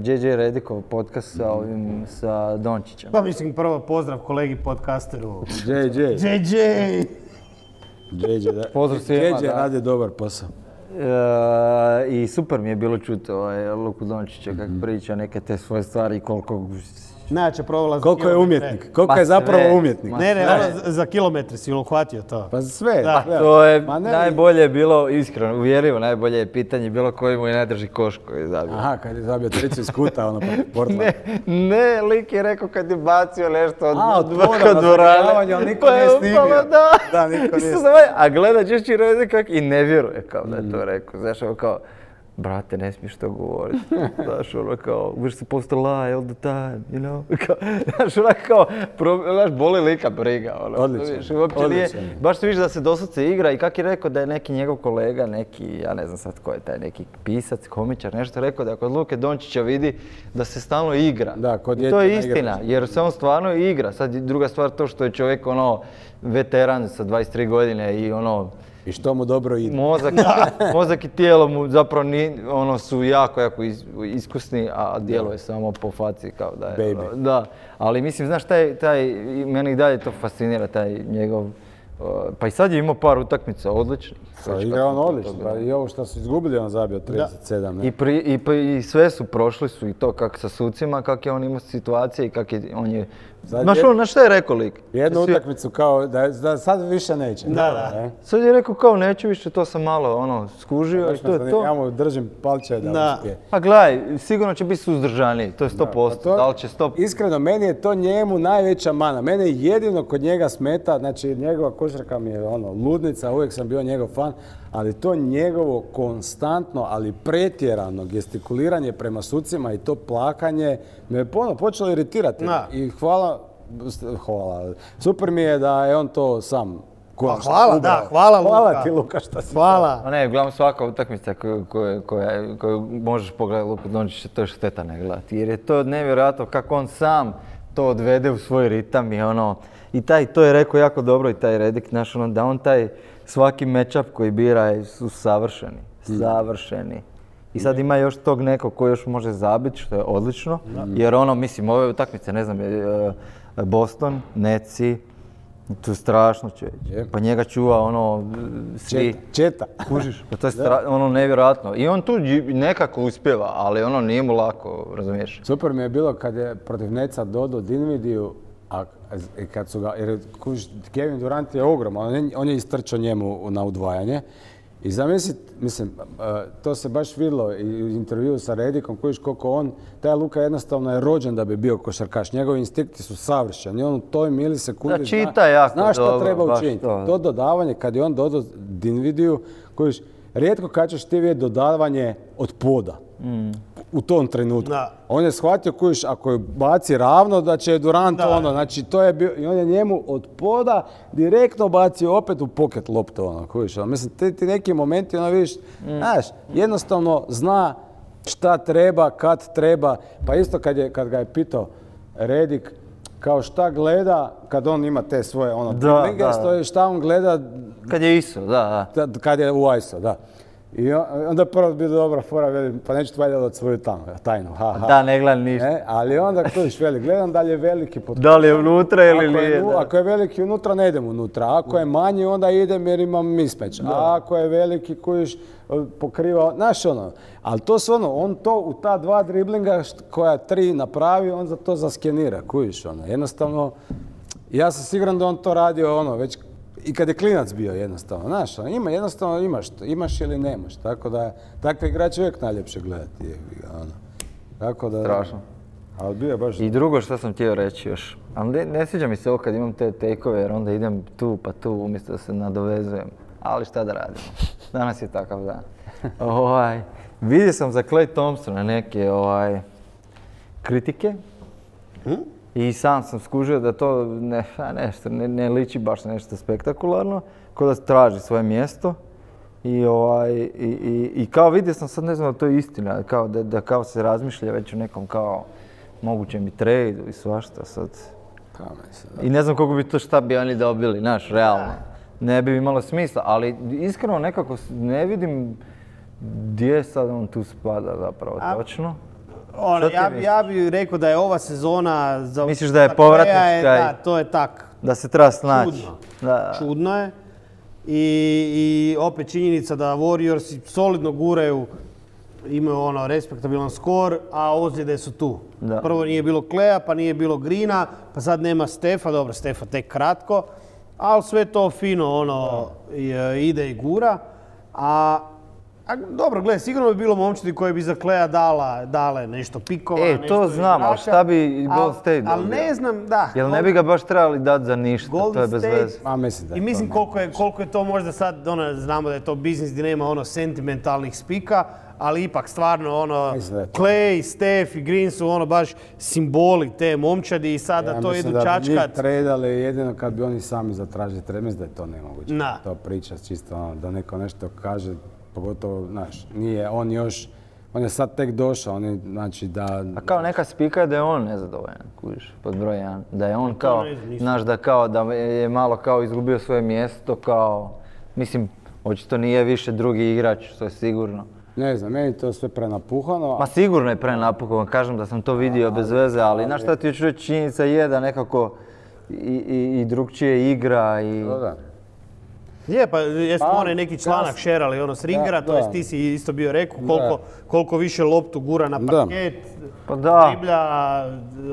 Speaker 2: JJ Redikov podcast sa ovim, sa Dončićem.
Speaker 4: Pa mislim prvo pozdrav kolegi podcasteru.
Speaker 1: JJ.
Speaker 4: JJ!
Speaker 1: Da.
Speaker 2: Pozdrav svima, da.
Speaker 1: radi dobar posao.
Speaker 2: E, I super mi je bilo čuti ovaj, Luku Dončića kako priča neke te svoje stvari i koliko...
Speaker 4: Najjače provela za
Speaker 1: Koliko je
Speaker 4: kilometre.
Speaker 1: umjetnik, koliko
Speaker 2: Ma
Speaker 1: je zapravo umjetnik.
Speaker 2: Ma
Speaker 4: Ne, ne,
Speaker 2: sve.
Speaker 4: ono za- za kilometre si uhvatio to.
Speaker 1: Pa sve.
Speaker 4: Da.
Speaker 1: da.
Speaker 2: To je
Speaker 1: Ma ne,
Speaker 2: najbolje je bilo, iskreno, uvjerljivo, najbolje je pitanje bilo koji mu je najdrži koš koji je zabio.
Speaker 1: Aha, kad je zabio tricu iz kuta, ono, protiv (laughs) Portlanda.
Speaker 2: Ne, ne, lik je rekao kad je bacio nešto od,
Speaker 1: A, od
Speaker 2: od
Speaker 1: poda
Speaker 2: vrha
Speaker 1: na
Speaker 2: dvorane.
Speaker 1: zagrijavanje, ali niko
Speaker 2: Pa
Speaker 1: nije
Speaker 2: je
Speaker 1: snimio.
Speaker 2: upalo, Da,
Speaker 1: Da, niko
Speaker 2: I
Speaker 1: nije
Speaker 2: sad ovaj, A gleda Češći Reze kak i ne vjeruje kao da je
Speaker 1: Mm.
Speaker 2: to rekao. Znaš, ono kao, brate, ne smiješ to govoriti. (laughs) Znaš, ono kao, we're supposed to lie all the time, you know? (laughs) Znaš, ono kao, znaš, boli lika briga, ono. Znaš, uopće nije, baš se vidiš da se doslovce igra i kak je rekao da je neki njegov kolega, neki, ja ne znam sad ko je taj, neki pisac, komičar, nešto rekao da kod Luke Dončića vidi da se stalno igra.
Speaker 1: Da, kod
Speaker 2: I to je istina, jer se on stvarno igra. Sad druga stvar to što je čovjek ono veteran sa 23 godine i ono
Speaker 1: I što mu dobro ide.
Speaker 2: mozak, (laughs) mozak i tijelo mu zapravo ni, ono su jako, jako is- iskusni, a djeluje samo po faci kao da je.
Speaker 1: Baby.
Speaker 2: ono, da, ali mislim, znaš, taj, taj, meni i dalje to fascinira, taj njegov, pa i sad je imao par utakmica odličnih.
Speaker 1: Pa
Speaker 2: Već
Speaker 1: igra on odlično. Pa. I ovo što su izgubili, on zabio 37. Ne?
Speaker 2: I, pri, i, i sve su prošli su i to kak sa sucima, kak je on imao situacije i kak je on je...
Speaker 1: Sad je-
Speaker 2: on, na šta je rekao lik?
Speaker 1: Jednu
Speaker 2: Svi-
Speaker 1: utakmicu kao da, da sad više neće.
Speaker 4: Da, da.
Speaker 1: E?
Speaker 2: Sad je rekao kao neću više, to sam malo ono skužio i
Speaker 1: Baš
Speaker 2: to je
Speaker 1: Ja
Speaker 2: to.
Speaker 1: mu držim palče da,
Speaker 4: Da.
Speaker 1: uspije.
Speaker 2: Pa gledaj, sigurno će biti suzdržaniji, to je 100%.
Speaker 1: Pa to-
Speaker 2: da li će 100%?
Speaker 1: Iskreno, meni je to njemu najveća mana. Mene jedino kod njega smeta, znači njegova košarka mi je ono, ludnica, uvijek sam bio njegov fan, ali to njegovo konstantno, ali pretjerano gestikuliranje prema sucima i to plakanje me je ono, počelo iritirati. I hvala, hvala, super mi je da je on to sam konačno
Speaker 4: hvala,
Speaker 1: ubrao.
Speaker 4: da, hvala,
Speaker 1: Hvala
Speaker 4: Luka.
Speaker 1: ti Luka što si
Speaker 4: Hvala.
Speaker 2: A ne, uglavnom svaka utakmica koju, koju, koja- koju možeš pogledati Luku Dončića, to je šteta ne gledati. Jer je to nevjerojatno kako on sam to odvede u svoj ritam i ono, i taj, to je rekao jako dobro i taj Redik, znaš, ono, da on taj svaki matchup koji bira su savršeni, savršeni. I sad ima još tog nekog koji još može zabiti, što je odlično, jer ono, mislim, ove utakmice, ne znam, je, e, Boston, Netsi, to je strašno čovječe.
Speaker 1: Je.
Speaker 2: Pa njega čuva ono, svi.
Speaker 1: Četa.
Speaker 2: Kužiš, (laughs) pa to je stra- ono nevjerojatno. I on tu nekako uspjeva, ali ono nije mu lako, razumiješ?
Speaker 1: Super mi je bilo kad je protiv Neca dodao Dinvidiju, a i kad su ga, jer kužiš, Kevin Durant je ogroman, on je, on je istrčao njemu na udvajanje. I zamisli, mislim, e, to se baš vidjelo i u intervjuu sa Redikom, kužiš koliko on, taj Luka jednostavno je rođen da bi bio košarkaš. Njegovi instinkti su savršeni. On u toj milisekundi
Speaker 2: Da, čita jako
Speaker 1: zna šta
Speaker 2: dobro,
Speaker 1: treba učiniti.
Speaker 2: to.
Speaker 1: To dodavanje, kad je on dodao Dinvidiju, kužiš, rijetko kad ćeš ti vidjeti dodavanje od poda. U tom trenutku.
Speaker 4: Da.
Speaker 1: On je shvatio kojiš ako je baci ravno da će Durant
Speaker 4: Da.
Speaker 1: ono, znači to je bio, i on je njemu od poda direktno bacio opet u pocket loptu ono, kojiš. ono. Mislim, ti, ti neki momenti ono vidiš, znaš, jednostavno zna šta treba, kad treba, pa isto kad, je, kad ga je pitao Redik, kao šta gleda, kad on ima te svoje ono,
Speaker 2: Da,
Speaker 1: stoji, šta on gleda
Speaker 2: Kad je ISO, da, da.
Speaker 1: da, kad je u ISO, da. I on- onda prvo bi dobra fora, velim, pa neću valjda od svoju tamo, tajnu, ha, ha.
Speaker 2: Da, ne gledam ništa.
Speaker 1: E, ali onda kužiš, veli, gledam da li je veliki pod
Speaker 2: Da li je unutra ili
Speaker 1: ako je,
Speaker 2: nije?
Speaker 1: nu-
Speaker 2: da.
Speaker 1: ako je veliki unutra, ne idem unutra. Ako je manji, onda idem jer imam mismeć. A ako je veliki, kojiš pokriva, znaš ono. Ali to su ono, on to u ta dva driblinga koja tri napravi, on za to zaskenira, kujiš ono. Jednostavno, ja sam siguran da on to radio ono, već i kad je klinac bio jednostavno, znaš, ono, ima, jednostavno imaš, imaš ili nemaš, tako da, takve igrače uvijek najljepše gledati, ga, ono. Tako da...
Speaker 2: Strašno.
Speaker 1: Ali bio je baš...
Speaker 2: I drugo što sam htio reći još, ali ne, ne sviđa mi se ovo kad imam te take jer onda idem tu pa tu umjesto da se nadovezujem. Ali šta da radimo, danas je takav dan. (laughs) ovaj, vidio sam za Clay Thompsona neke ovaj, kritike i sam sam skužio da to ne, nešto, ne, ne liči baš na nešto spektakularno, ko da traži svoje mjesto. I, ovaj, i, i, i kao vidio sam sad, ne znam da to je istina, kao da, da kao se razmišlja već o nekom kao mogućem i trade i svašta sad.
Speaker 1: Pa,
Speaker 2: I ne znam koliko bi to šta bi oni dobili, znaš, realno. Ne bi imalo smisla, ali iskreno nekako ne vidim gdje sad on tu spada zapravo
Speaker 4: A-
Speaker 2: točno.
Speaker 4: Ono, ja, bi- ja bih rekao da je ova sezona za
Speaker 2: Misliš da je povratnička
Speaker 4: je- Da, to je tak.
Speaker 2: Da se treba snaći.
Speaker 4: Čudno.
Speaker 2: Da.
Speaker 4: Čudno je. I, I opet činjenica da Warriors solidno guraju, imaju ono respektabilan skor, a ozljede su tu.
Speaker 2: Da.
Speaker 4: Prvo nije bilo Kleja, pa nije bilo Grina, pa sad nema Stefa, dobro Stefa tek kratko, ali sve to fino ono ide i gura. A, a dobro, gle, sigurno bi bilo momčadi koji bi za Kleja dala, dale nešto pikova,
Speaker 2: E,
Speaker 4: nešto
Speaker 2: to znam, ali šta bi Golden State
Speaker 4: Ali
Speaker 2: dobio?
Speaker 4: ne znam, da.
Speaker 2: Jel ne bi ga baš trebali dati za ništa, to je
Speaker 4: Golden
Speaker 2: bez
Speaker 4: State-
Speaker 2: veze.
Speaker 1: Ma, mislim da je
Speaker 4: I mislim koliko je, koliko je to možda sad, ono, znamo da je to biznis gdje nema ono sentimentalnih spika, ali ipak stvarno ono,
Speaker 1: Mislim da.
Speaker 4: Clay, Steph i Green su ono baš simboli te momčadi i sada
Speaker 1: Ja
Speaker 4: to
Speaker 1: mislim
Speaker 4: idu
Speaker 1: da bi njih
Speaker 4: čačkat.
Speaker 1: tredali jedino kad bi oni sami zatražili mislim da je to nemoguće.
Speaker 4: Da.
Speaker 1: To priča čisto ono, da neko nešto kaže, pogotovo, znaš, nije on još, on je sad tek došao, on je, znači da...
Speaker 2: A kao neka spika je da je on nezadovoljan, kužiš, pod broj jedan. Da je on kao,
Speaker 4: znam, nisam.
Speaker 2: znaš da kao, da je malo kao izgubio svoje mjesto, kao, mislim, očito nije više drugi igrač, to je sigurno.
Speaker 1: Ne znam, meni je to sve prenapuhano.
Speaker 2: Ma sigurno je prenapuhan, kažem da sam to vidio bez veze, ali znaš šta ti ću reći, činjenica je da nekako i, i, i drugčije igra i...
Speaker 1: Da, da.
Speaker 4: Je, pa jesmo
Speaker 1: Pa,
Speaker 4: onaj neki članak šerali ono s Ringera, to jest ti si isto bio rekao koliko, koliko više loptu gura na
Speaker 1: Da.
Speaker 4: parket,
Speaker 2: Pa da,
Speaker 4: driblja,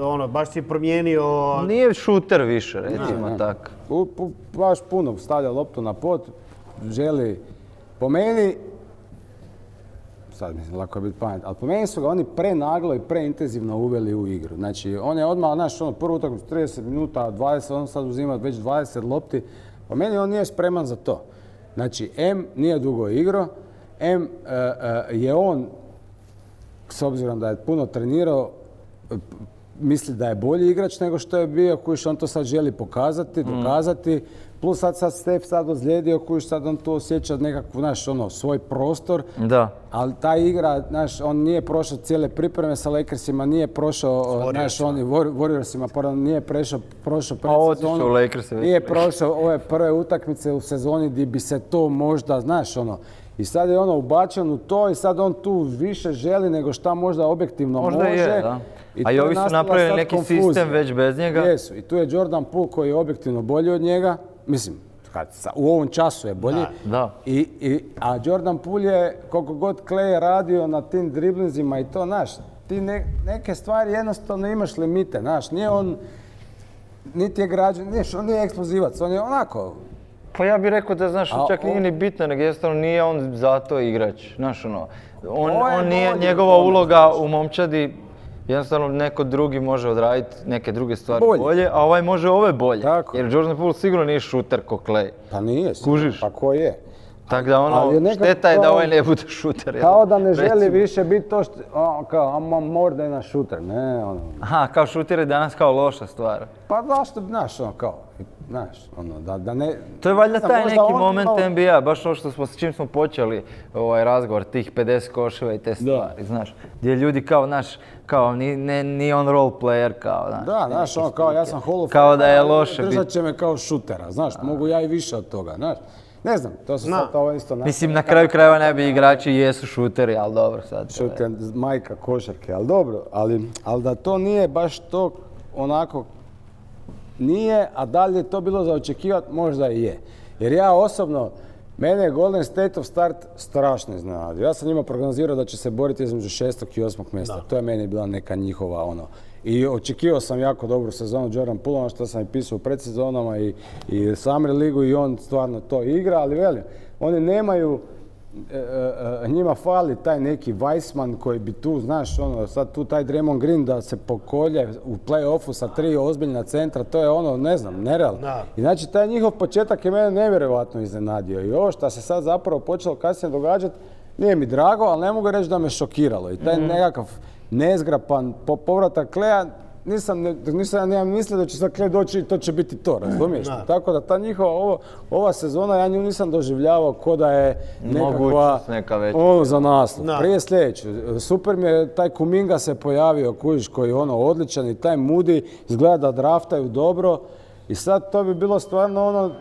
Speaker 4: ono, baš si promijenio
Speaker 2: nije šuter više, recimo tako.
Speaker 1: Baš puno stavlja loptu na pot, želi, po meni, sad mislim, lako je biti pamet, ali po meni su ga oni prenaglo i preintenzivno uveli u igru. Znači, on je odmah, znaš, ono, prvu utakmicu 30 minuta, 20, on sad uzima već 20 lopti, po meni on nije spreman za to. Znači, M nije dugo igro, M e, e, je on s obzirom da je puno trenirao, misli da je bolji igrač nego što je bio, kojiš on to sad želi pokazati, dokazati, plus sad sad Stef sad ozlijedio, kojiš sad on tu osjeća nekakvu, znaš, ono, svoj prostor,
Speaker 2: Da.
Speaker 1: ali ta igra, znaš, on nije prošao cijele pripreme sa Lakersima, nije prošao, znaš, on Warriorsima, pardon, nije prešao, prošao
Speaker 2: A
Speaker 1: predsezonu,
Speaker 2: već
Speaker 1: nije prošao ove prve utakmice u sezoni gdje bi se to možda, znaš, ono, i sad je ono ubačen u to i sad on tu više želi nego šta možda objektivno
Speaker 2: Možda
Speaker 1: može.
Speaker 2: je, da.
Speaker 1: I
Speaker 2: A i
Speaker 1: je
Speaker 2: ovi su napravili neki
Speaker 1: konfuzija.
Speaker 2: sistem već bez njega.
Speaker 1: Jesu, i tu je Jordan Poole koji je objektivno bolji od njega, mislim, kad, sa- u ovom času je bolji.
Speaker 2: Da.
Speaker 1: I, i, a Jordan Poole je, koliko god Clay je radio na tim driblinzima i to, znaš, ti ne- neke stvari jednostavno imaš limite, znaš, nije on, niti je građan, nije, on nije eksplozivac, on je onako,
Speaker 2: Pa ja bih rekao da, znaš,
Speaker 1: A
Speaker 2: čak nije ni bitno, nego jednostavno nije on zato igrač. Znaš, ono, on, on nije, njegova uloga u momčadi, jednostavno neko drugi može odraditi neke druge stvari
Speaker 1: Bolje.
Speaker 2: bolje, a ovaj može ove bolje.
Speaker 1: Tako.
Speaker 2: Jer Jordan Poole sigurno nije šuter ko Clay.
Speaker 1: pa nije,
Speaker 2: Kužiš?
Speaker 1: pa ko je.
Speaker 2: Tako da ono,
Speaker 1: nekako
Speaker 2: šteta je da ovaj ne bude šuter. jel?
Speaker 1: Kao da ne želi
Speaker 2: Recimo.
Speaker 1: više biti to što, o, kao, I'm more than a shooter, ne, ono,
Speaker 2: Aha, kao šuter je danas kao loša stvar.
Speaker 1: pa zašto, znaš, ono, kao, znaš, ono, da, da ne...
Speaker 2: To je valjda taj neki
Speaker 1: on
Speaker 2: moment
Speaker 1: malo-
Speaker 2: NBA, baš ono što smo, s čim smo počeli ovaj razgovor, tih 50 koševa i te stvari, znaš. Gdje ljudi kao, znaš, kao, ni, ne, ni on role player, kao, znaš.
Speaker 1: Da, znaš, ono, kao ja sam Hall of
Speaker 2: Kao da je loše
Speaker 1: Držat
Speaker 2: bit.
Speaker 1: će me kao šutera, znaš, mogu ja i više od toga, znaš. Ne znam, to su sad ovo isto na-
Speaker 2: Mislim, na kraju krajeva najbolji igrači jesu šuteri, ali dobro sad. je-
Speaker 1: šuter, majka košarke, ali dobro, ali, ali da to nije baš to onako nije, a da li je to bilo za očekivati, možda i je. Jer ja osobno, mene je Golden State of Start strašno iznenadio. Ja sam njima prognozirao da će se boriti između šestog i osmog mjesta. To je meni bila neka njihova ono. I očekivao sam jako dobru sezonu Jordan Poole, ono što sam i pisao u predsezonama i, i Summer ligu i on stvarno to igra, ali velim, oni nemaju e, e, e, njima fali taj neki Weissman koji bi tu, znaš, ono, sad tu taj Draymond Green da se pokolje u play-offu sa tri ozbiljna centra, to je ono, ne znam, nerealno. I znači taj njihov početak je mene nevjerojatno iznenadio. I ovo što se sad zapravo počelo kasnije događati, nije mi drago, ali ne mogu reći da me šokiralo. I taj nekakav nezgrapan po- povratak Kleja, nisam, nisam ja mislio da će sad Klej doći i to će biti to, razumiješ?
Speaker 4: Da.
Speaker 1: Tako da ta njihova, ovo, ova sezona, ja nju nisam doživljavao ko da je nekakva,
Speaker 2: neka veća.
Speaker 1: ono za naslov.
Speaker 4: Da.
Speaker 1: Prije sljedeću, super mi je, taj Kuminga se pojavio, kužiš, koji je ono odličan i taj Moody izgleda da draftaju dobro. I sad to bi bilo stvarno ono,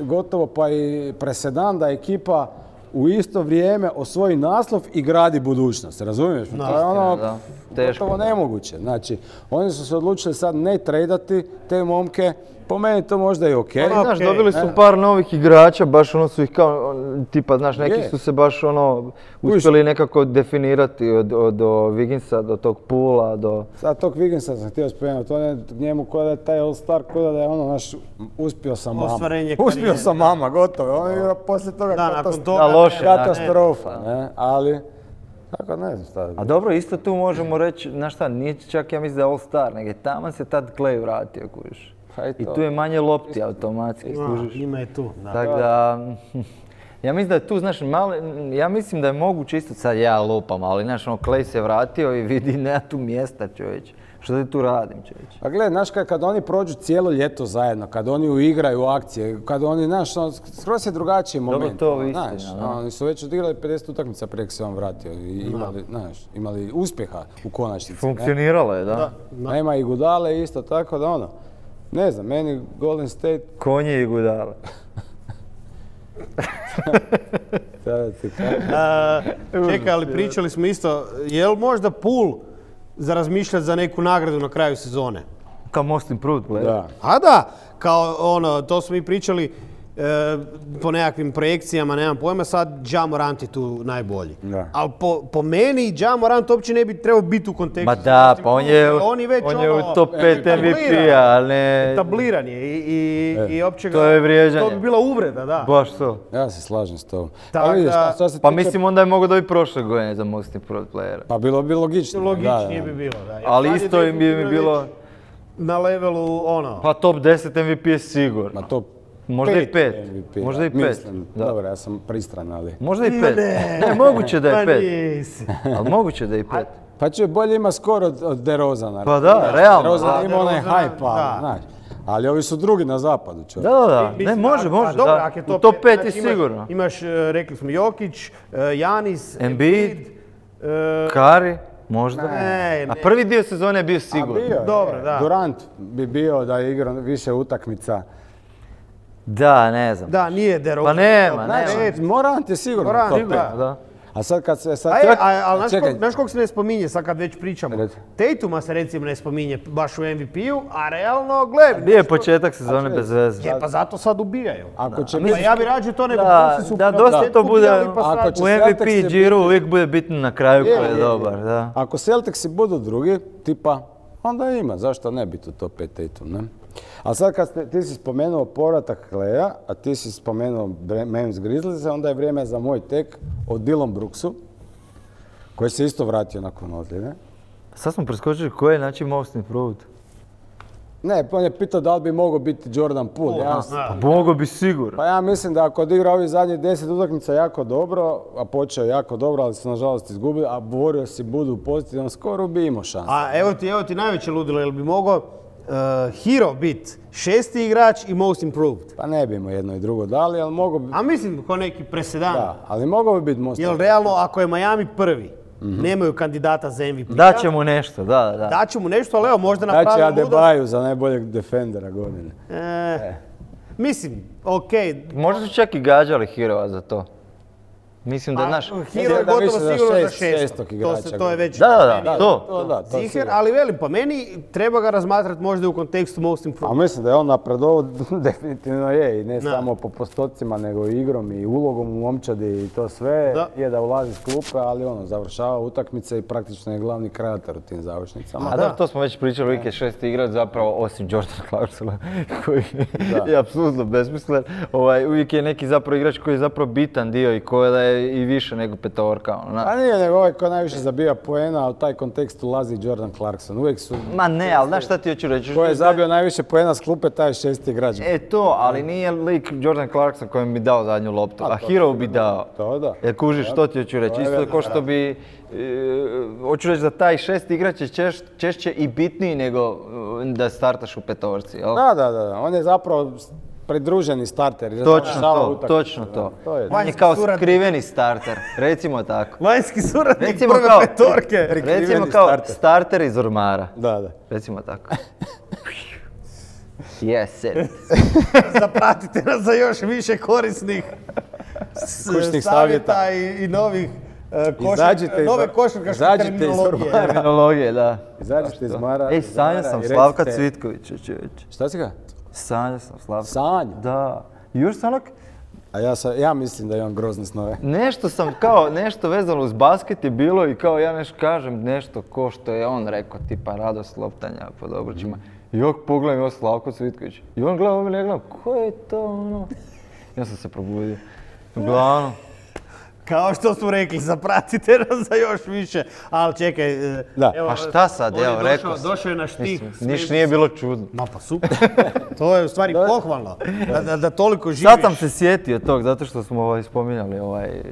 Speaker 1: gotovo pa i presedan da ekipa u isto vrijeme osvoji naslov i gradi budućnost, razumiješ? To je ono,
Speaker 2: da. Teško.
Speaker 1: gotovo nemoguće. Znači, oni su se odlučili sad ne tradati te momke, po meni to možda i okej.
Speaker 4: Ono,
Speaker 2: Znaš,
Speaker 4: okej,
Speaker 2: dobili su
Speaker 1: e.
Speaker 2: par novih igrača, baš ono su ih kao, tipa, znaš, neki
Speaker 1: Je.
Speaker 2: su se baš ono, uspjeli nekako definirati od, od, od Wigginsa do tog Pula, do...
Speaker 1: Sad tog Wigginsa sam htio spomenuti, on je njemu ko da je taj All-Star, ko da je ono, naš, uspio sam mama.
Speaker 4: Ostvarenje
Speaker 1: Uspio sam mama, gotovo. On je igrao poslije toga
Speaker 4: Da,
Speaker 1: katastrofa.
Speaker 4: toga...
Speaker 2: Da, loše,
Speaker 4: ne,
Speaker 2: da.
Speaker 1: katastrofa, ne, ali, tako ne znam šta.
Speaker 2: A dobro, isto tu možemo reći, znaš šta, nije čak ja mislim da je All Star, nego je tamo se tad Clay vratio, kužiš.
Speaker 1: I
Speaker 2: tu je manje lopti automatski,
Speaker 4: Da,
Speaker 2: skužiš.
Speaker 4: njima je tu, da.
Speaker 2: Tako da, (laughs) ja mislim da je tu, znaš, malo, ja mislim da je moguće isto sad ja lupam, ali znaš, ono, Clay se vratio i vidi, (laughs) nema tu mjesta, čovječ. Što ti tu radim, čovječ?
Speaker 1: Pa gledaj, znaš, kad, oni prođu cijelo ljeto zajedno, kad oni uigraju akcije, kad oni, znaš, ono, skroz je drugačiji
Speaker 2: Dobro,
Speaker 1: moment.
Speaker 2: to
Speaker 1: ono,
Speaker 2: istina,
Speaker 1: znaš,
Speaker 2: da.
Speaker 1: Oni su već odigrali 50 utakmica prije se on vratio i imali, znaš, imali uspjeha u konačnici.
Speaker 2: Funkcioniralo je, da.
Speaker 1: Nema i Gudale isto, tako da ono, ne znam, meni Golden State,
Speaker 2: Konje i gudale. (laughs)
Speaker 1: da ti
Speaker 4: čekaj, ali pričali smo isto, je li možda Pool za razmišljati za neku nagradu na kraju sezone?
Speaker 2: Kao most improved player.
Speaker 1: da.
Speaker 4: A da, kao ono, to smo mi pričali e, po nekakvim projekcijama, nemam pojma, sad Ja Morant je tu najbolji.
Speaker 1: Da.
Speaker 4: Ali po, po meni Ja Morant uopće ne bi trebao biti u kontekstu.
Speaker 2: Ma da,
Speaker 4: Austin
Speaker 2: pa on je,
Speaker 4: oni već
Speaker 2: on je
Speaker 4: ono,
Speaker 2: u top 5
Speaker 4: etabliran.
Speaker 2: MVP-a, ali ne...
Speaker 4: Etabliran je i, i, i opće ga-
Speaker 2: To je vrijeđanje.
Speaker 4: To bi bila uvreda, da.
Speaker 2: Baš to.
Speaker 1: Ja se slažem s tobom. Vidiš, se
Speaker 2: Pa
Speaker 1: tiče-
Speaker 2: mislim onda je mogao dobiti prošle godine za most improved player.
Speaker 1: Pa bilo bi logično.
Speaker 4: Logičnije
Speaker 1: da, da.
Speaker 4: bi bilo, da. Jer
Speaker 2: Ali isto bi mi bilo...
Speaker 4: Na levelu, ono,
Speaker 2: Pa top 10 MVP je sigurno.
Speaker 1: Ma to
Speaker 2: Možda i pet.
Speaker 1: MVP,
Speaker 2: Možda i
Speaker 1: da.
Speaker 2: pet.
Speaker 1: Mislim,
Speaker 2: Da.
Speaker 1: Dobro, ja sam pristran, ali...
Speaker 2: Možda i pet.
Speaker 4: ne.
Speaker 2: Ne, moguće da je
Speaker 4: Ma
Speaker 2: pet.
Speaker 4: nisi.
Speaker 2: Ali moguće da je i pet.
Speaker 1: Pa će bolje ima skoro od, od DeRozana.
Speaker 2: Pa da, realno.
Speaker 1: DeRozan
Speaker 2: da.
Speaker 1: ima onaj hype, ali,
Speaker 4: da.
Speaker 1: znaš. Ali ovi su drugi na zapadu,
Speaker 2: Da,
Speaker 1: čovječ.
Speaker 2: da, da. Ne, može, može.
Speaker 4: a dobro,
Speaker 2: da.
Speaker 4: ako je
Speaker 2: U top 5 je
Speaker 4: znači imaš-
Speaker 2: sigurno.
Speaker 4: Imaš, e, rekli smo, Jokić, e, Janis,
Speaker 2: Embiid,
Speaker 4: e,
Speaker 2: Kari, možda.
Speaker 4: Ne,
Speaker 2: A prvi dio sezone je bio sigurno.
Speaker 1: bio je.
Speaker 4: Dobro, da.
Speaker 1: Durant bi bio da je igrao više utakmica.
Speaker 2: Da, ne znam.
Speaker 4: da, nije DeRozan.
Speaker 2: Pa nema,
Speaker 1: Znači,
Speaker 2: nema.
Speaker 1: Morant je sigurno
Speaker 4: Morant,
Speaker 1: top
Speaker 4: sigurno,
Speaker 1: pet.
Speaker 2: Da.
Speaker 1: A sad kad se... Sad,
Speaker 4: A, je, a, ali znaš, kog, se ne spominje, sad kad već pričamo?
Speaker 1: Reci.
Speaker 4: Tatuma se recimo ne spominje baš u MVP-u, a realno, gle,
Speaker 2: Bio je početak sezone bez veze.
Speaker 4: je, pa zato sad ubijaju.
Speaker 1: ako će
Speaker 4: Pa ja bi rađe to nego
Speaker 2: Da,
Speaker 4: su
Speaker 2: da, dosta to bude
Speaker 4: pa sad-
Speaker 1: Ako će
Speaker 2: u
Speaker 1: Celtics
Speaker 2: MVP džiru uvijek bude bitno na kraju ko je
Speaker 1: je,
Speaker 2: dobar, da.
Speaker 1: Ako Celticsi budu drugi, tipa, onda ima, zašto ne biti u top 5 Tatum, ne? A sad kad ste- ti si spomenuo povratak Kleja, a ti si spomenuo Memphis Grizzlies, onda je vrijeme za moj tek o Dillon Brooksu, koji se isto vratio nakon ozljede.
Speaker 2: Sad smo preskočili koji je znači most improved.
Speaker 1: Ne, on je pitao da li bi mogao biti Jordan Poole. Ja,
Speaker 4: Da.
Speaker 2: Pa mogo bi sigurno.
Speaker 1: pa ja mislim da ako odigra ovih zadnjih 10 utakmica jako dobro, a počeo jako dobro, ali su nažalost izgubili, a borio si budu u pozitivnom skoru, bi imao šansu.
Speaker 4: A evo ti, evo ti najveće ludilo, jel bi mogao uh, Hero biti šesti igrač i most improved?
Speaker 1: Pa ne bi imao jedno i drugo dali, ali mogao bi...
Speaker 4: A mislim, ko neki presedan.
Speaker 1: Da, ali mogao bi biti most.
Speaker 4: Jel realno, ako je Miami prvi, nemaju kandidata za MVP.
Speaker 2: Daće mu nešto, da, da.
Speaker 4: Daću mu nešto, ali evo, možda
Speaker 1: Daće
Speaker 4: napravi ludost.
Speaker 1: Adebayo za najboljeg defendera godine.
Speaker 4: E, Mislim, okej,
Speaker 2: Možda su čak i gađali Hirova za to. Mislim da,
Speaker 4: a,
Speaker 2: naš...
Speaker 4: Hiro je gotovo sigurno za
Speaker 1: šest-
Speaker 4: šestog. To,
Speaker 1: igrača
Speaker 4: se, to je već...
Speaker 2: Da, da, da, to.
Speaker 1: To da, to
Speaker 4: Ziher, ali velim, po meni treba ga razmatrati možda u kontekstu most
Speaker 1: A
Speaker 4: improved.
Speaker 1: mislim da je on napredovao, (laughs) definitivno je, i ne
Speaker 4: Da.
Speaker 1: samo po postocima, nego i igrom i ulogom u momčadi i to sve.
Speaker 4: Da.
Speaker 1: Je da ulazi s klupe, ali ono, završava utakmice i praktično je glavni kreator u tim završnicama.
Speaker 2: A da, to smo već pričali, uvijek je šesti igrač zapravo osim Jordan Clarksona (laughs) koji
Speaker 1: Da.
Speaker 2: je apsolutno besmislen. Ovaj, uvijek je neki zapravo igrač koji je zapravo bitan dio i koji da je i više nego petorka. Ono, na-
Speaker 1: A nije nego ovaj ko najviše zabija poena, a u taj kontekst ulazi Jordan Clarkson. Uvijek su,
Speaker 2: Ma ne, ali znaš šta ti hoću reći?
Speaker 1: ko je zabio najviše poena s klupe, taj je šesti igrač.
Speaker 2: E to, ali nije lik Jordan Clarkson kojem bi dao zadnju loptu, a Hero bi dao.
Speaker 1: To da.
Speaker 2: Jer kužiš, što ti hoću reći? Isto kao što bi, e, hoću reći da taj šesti igrač je češ- češće i bitniji nego e, da startaš u petorci, jel?
Speaker 1: Da, da, da, on je zapravo pridruženi starter.
Speaker 2: Točno to,
Speaker 1: utakmicu,
Speaker 2: točno to.
Speaker 1: To je
Speaker 2: On je kao
Speaker 4: suradnik.
Speaker 2: skriveni starter, recimo tako. (laughs)
Speaker 4: Vanjski suradnik
Speaker 2: Recimo
Speaker 4: prve
Speaker 2: kao-
Speaker 4: petorke.
Speaker 2: Recimo kao
Speaker 1: starter.
Speaker 2: starter iz ormara.
Speaker 1: Da, da.
Speaker 2: Recimo tako. (laughs) Yes, it. (laughs)
Speaker 4: Zapratite nas za još više korisnih savjeta
Speaker 1: savjeta.
Speaker 4: i, i novih e,
Speaker 1: Izađite iz-
Speaker 4: nove košarkaške
Speaker 1: izađite iz
Speaker 4: terminologije.
Speaker 1: ormara.
Speaker 2: Terminologije, da.
Speaker 1: Izađite iz Mara.
Speaker 2: Ej,
Speaker 1: Mara
Speaker 2: sam Slavka Cvitkovića, čovječe.
Speaker 1: Šta si ga?
Speaker 2: Sanjao sam Slavka.
Speaker 1: Sanju?
Speaker 2: Da. Još sam onak,
Speaker 1: A ja, sa, ja mislim da imam grozne snove.
Speaker 2: nešto sam kao, nešto vezano uz basket je bilo i kao ja nešto kažem nešto ko što je on rekao, tipa radost loptanja pod obručima. I ok pogledam još Slavko Cvitković. I on gleda ovo i ja gledam, ko je to ono? Ja sam se probudio. Uglavnom,
Speaker 4: Kao što smo rekli, zapratite (laughs) nas za još više. Ali čekaj, e,
Speaker 1: Da.
Speaker 4: evo,
Speaker 2: Pa šta sad,
Speaker 4: on
Speaker 2: evo,
Speaker 4: došao-
Speaker 2: rekao sam.
Speaker 4: Došao je na štih.
Speaker 2: niš nije bilo čudno.
Speaker 4: Ma pa super. (laughs) to je u stvari pohvalno. Da, da, da toliko živiš.
Speaker 2: Sad sam se sjetio tog, zato što smo ovaj spominjali ovaj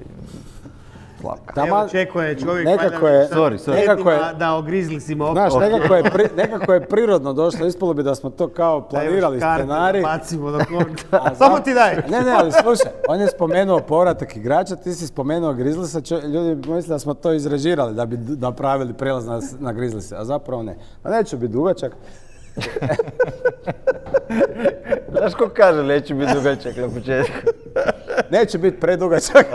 Speaker 2: Slavka.
Speaker 4: Evo
Speaker 1: Taman-
Speaker 4: čeko je čovjek
Speaker 1: nekako je-
Speaker 2: Sorry, sorry.
Speaker 1: Nekako je-
Speaker 4: da o Grizzliesima opet.
Speaker 1: Znaš, nekako, je pri- (laughs) nekako je prirodno došlo, ispalo bi da smo to kao planirali scenarij.
Speaker 4: Bacimo dok on... (laughs) Samo ti daj.
Speaker 1: Ne, ne, ali slušaj, on je spomenuo povratak igrača, ti si spomenuo Grizzliesa, čo- ljudi bi mislili da smo to izrežirali, da bi napravili prijelaz na, na a zapravo ne. Ma neću biti dugačak. (laughs)
Speaker 2: Znaš ko kaže neće biti dugačak na početku? (laughs)
Speaker 1: Neće biti predugačak.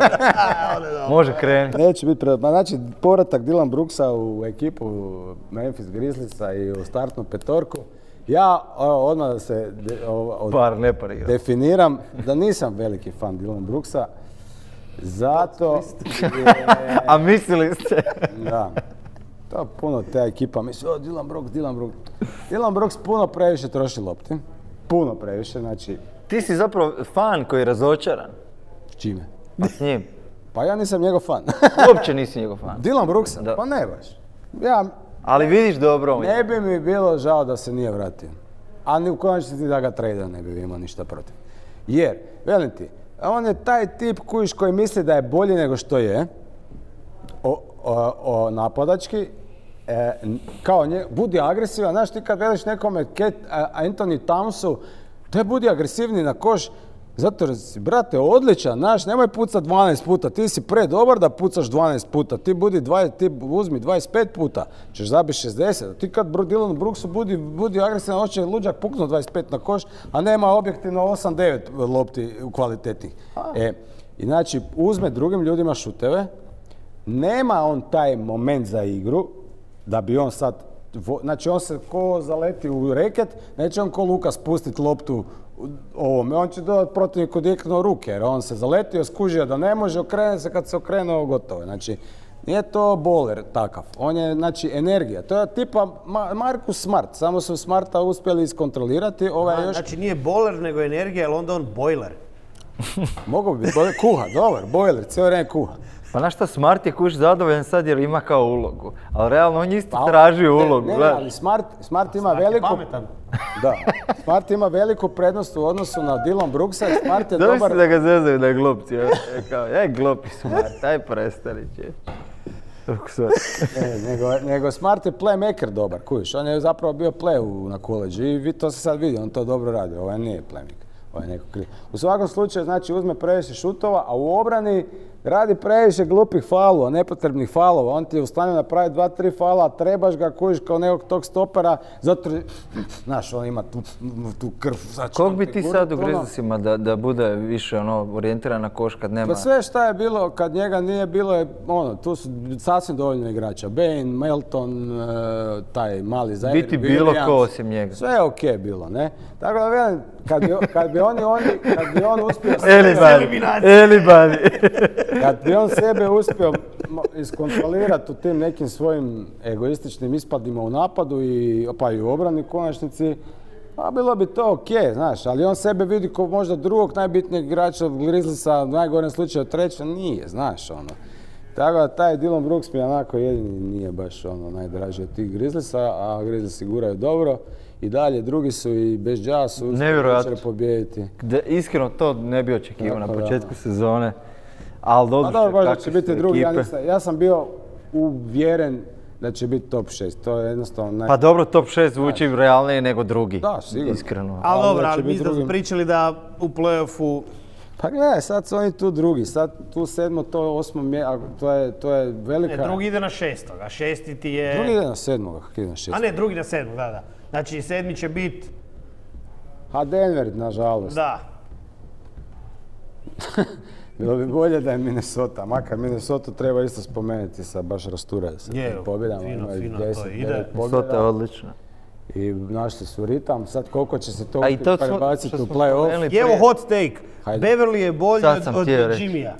Speaker 1: (laughs)
Speaker 2: Može kreni.
Speaker 1: Neće biti pred... Ma znači, povratak Dylan Brooksa u ekipu Memphis Grizzliesa i u startnu petorku. Ja odmah da se de- od-
Speaker 2: Par
Speaker 1: definiram da nisam veliki fan Dylan Brooksa. Zato
Speaker 2: A mislili ste?
Speaker 1: Da. To puno ta ekipa misli, o Dylan Brooks, Dylan Brooks. Dylan Brooks puno previše troši lopti. Puno previše, znači,
Speaker 2: Ti si zapravo fan koji je razočaran.
Speaker 1: s čime?
Speaker 2: Pa s njim.
Speaker 1: Pa ja nisam njegov fan. (laughs)
Speaker 2: Uopće nisi njegov fan.
Speaker 1: Dylan Brooksa?
Speaker 2: Da.
Speaker 1: Pa ne baš. Ja,
Speaker 2: Ali vidiš dobro
Speaker 1: ne bi mi bilo žao da se nije vratio. A ni u konačnici da ga trade ne bi imao ništa protiv. Jer, velim ti, on je taj tip kujiš koji misli da je bolji nego što je, o, o- o napadački, e, kao nje, budi agresivan, znaš ti kad veliš nekome Ket, a, Anthony Townsu, te budi agresivni na koš, zato jer si, brate, odličan, znaš, nemoj pucat 12 puta, ti si predobar da pucaš 12 puta, ti budi 20, ti uzmi 25 puta, ćeš zabiti 60, ti kad Dylan Brooksu budi, budi agresivan, hoće luđak puknu 25 na koš, a nema objektivno 8-9 lopti kvalitetnih. E, i znači, uzme drugim ljudima šuteve, nema on taj moment za igru, da bi on sad, znači on se ko zaleti u reket, neće on ko Luka spustiti loptu ovome, on će dodat protivniku direktno ruke, jer on se zaletio, skužio da ne može, okrene se, kad se okrenuo, gotovo. Znači, nije to boler takav, on je, znači, energija. To je tipa Ma- Markus Smart, samo su Smarta uspjeli iskontrolirati, ovaj još,
Speaker 4: Znači nije boiler nego energija, ali onda on bojler.
Speaker 1: mogao bi biti, kuha, dobar, bojler, cijelo vrijeme kuha.
Speaker 2: Pa znaš šta, Smart je kuš zadovoljan sad jer ima kao ulogu. Ali realno on je isto
Speaker 1: Pa
Speaker 2: tražio
Speaker 1: ne,
Speaker 2: ulogu.
Speaker 1: Ne, ali Smart, Smart ima
Speaker 4: Smart je
Speaker 1: veliku...
Speaker 4: pametan.
Speaker 1: Da. Smart ima veliku prednost u odnosu na Dylan Brooksa i Smart je
Speaker 2: Da
Speaker 1: dobar...
Speaker 2: misli da ga zezaju da je glup, je, kao, je glupi Smart, aj prestani će.
Speaker 1: Ne, nego, nego Smart je playmaker dobar, kužiš. On je zapravo bio play u, na koleđu i vi, to se sad vidi, on to dobro radi. Ovaj nije playmaker, ovaj je neko kriv. U svakom slučaju, znači, uzme previše šutova, a u obrani radi previše glupih falova, nepotrebnih falova. On ti je u stanju napraviti dva, tri fala, a trebaš ga kojiš kao nekog tog stopera, zato, znaš, on ima tu, tu krv. Će
Speaker 2: Kog bi ti sad u. Grizlisima da, da bude više ono orijentirana koš kad nema...
Speaker 1: Pa sve šta je bilo, kad njega nije bilo, je, ono, tu su sasvim dovoljno igrača. Bane, Melton, e, taj mali Zaire,
Speaker 2: Biti bilo ko osim njega.
Speaker 1: Sve je okej bilo, ne? Tako da velim, kad bi, kad bi oni, oni, kad bi on uspio...
Speaker 2: Elibadi. (laughs)
Speaker 1: Kad bi on sebe uspio iskontrolirati u tim nekim svojim egoističnim ispadima u napadu i pa i u obrani konačnici, a bilo bi to ok, znaš, ali on sebe vidi kao možda drugog najbitnijeg igrača od Grizzliesa, u najgorem slučaju treća, nije, znaš, ono. Tako da taj Dylan Brooks mi onako jedini nije baš ono najdraži od tih Grizzliesa, a Grizzliesi guraju dobro. I dalje, drugi su i bez Jazz su uspjeli
Speaker 2: Nevjerojatno.
Speaker 1: jučer pobijediti.
Speaker 2: Da, iskreno to ne bi očekivao na
Speaker 1: da.
Speaker 2: početku sezone. Ali
Speaker 1: Pa
Speaker 2: dobro,
Speaker 1: dobro, baš da će biti drugi. Ja, ja sam bio uvjeren da će biti top 6. To je jednostavno naj...
Speaker 2: Pa dobro, top 6 zvuči realnije nego drugi.
Speaker 1: Da, sigurno.
Speaker 2: Iskreno.
Speaker 4: Ali
Speaker 1: Ali
Speaker 4: dobro, ali mi smo
Speaker 1: drugim.
Speaker 4: pričali da u play-offu
Speaker 1: Pa gledaj, sad su oni tu drugi. Sad tu sedmo, to osmo mje... a To je, to je velika...
Speaker 4: Ne, drugi ide na šestog, a šesti ti je...
Speaker 1: Drugi ide na sedmoga, kako ide na
Speaker 4: A
Speaker 1: šest.
Speaker 4: ne, drugi na sedmog, da, da. Znači, sedmi će biti,
Speaker 1: A Denver, nažalost.
Speaker 4: da. (laughs) (laughs)
Speaker 1: Bilo bi bolje da je Minnesota, makar Minnesota treba isto spomenuti sa baš rasturaju sa
Speaker 4: Je,
Speaker 1: tim pobjedama.
Speaker 4: fino, fino to
Speaker 1: 10,
Speaker 4: ide.
Speaker 1: 9
Speaker 2: Sota je odlična.
Speaker 1: I našli su ritam. Sad koliko će se to
Speaker 2: A i to smo-
Speaker 1: prebaciti u play-off.
Speaker 4: evo hot take.
Speaker 1: Hajde.
Speaker 4: Beverly je bolji od, od. Jimmya.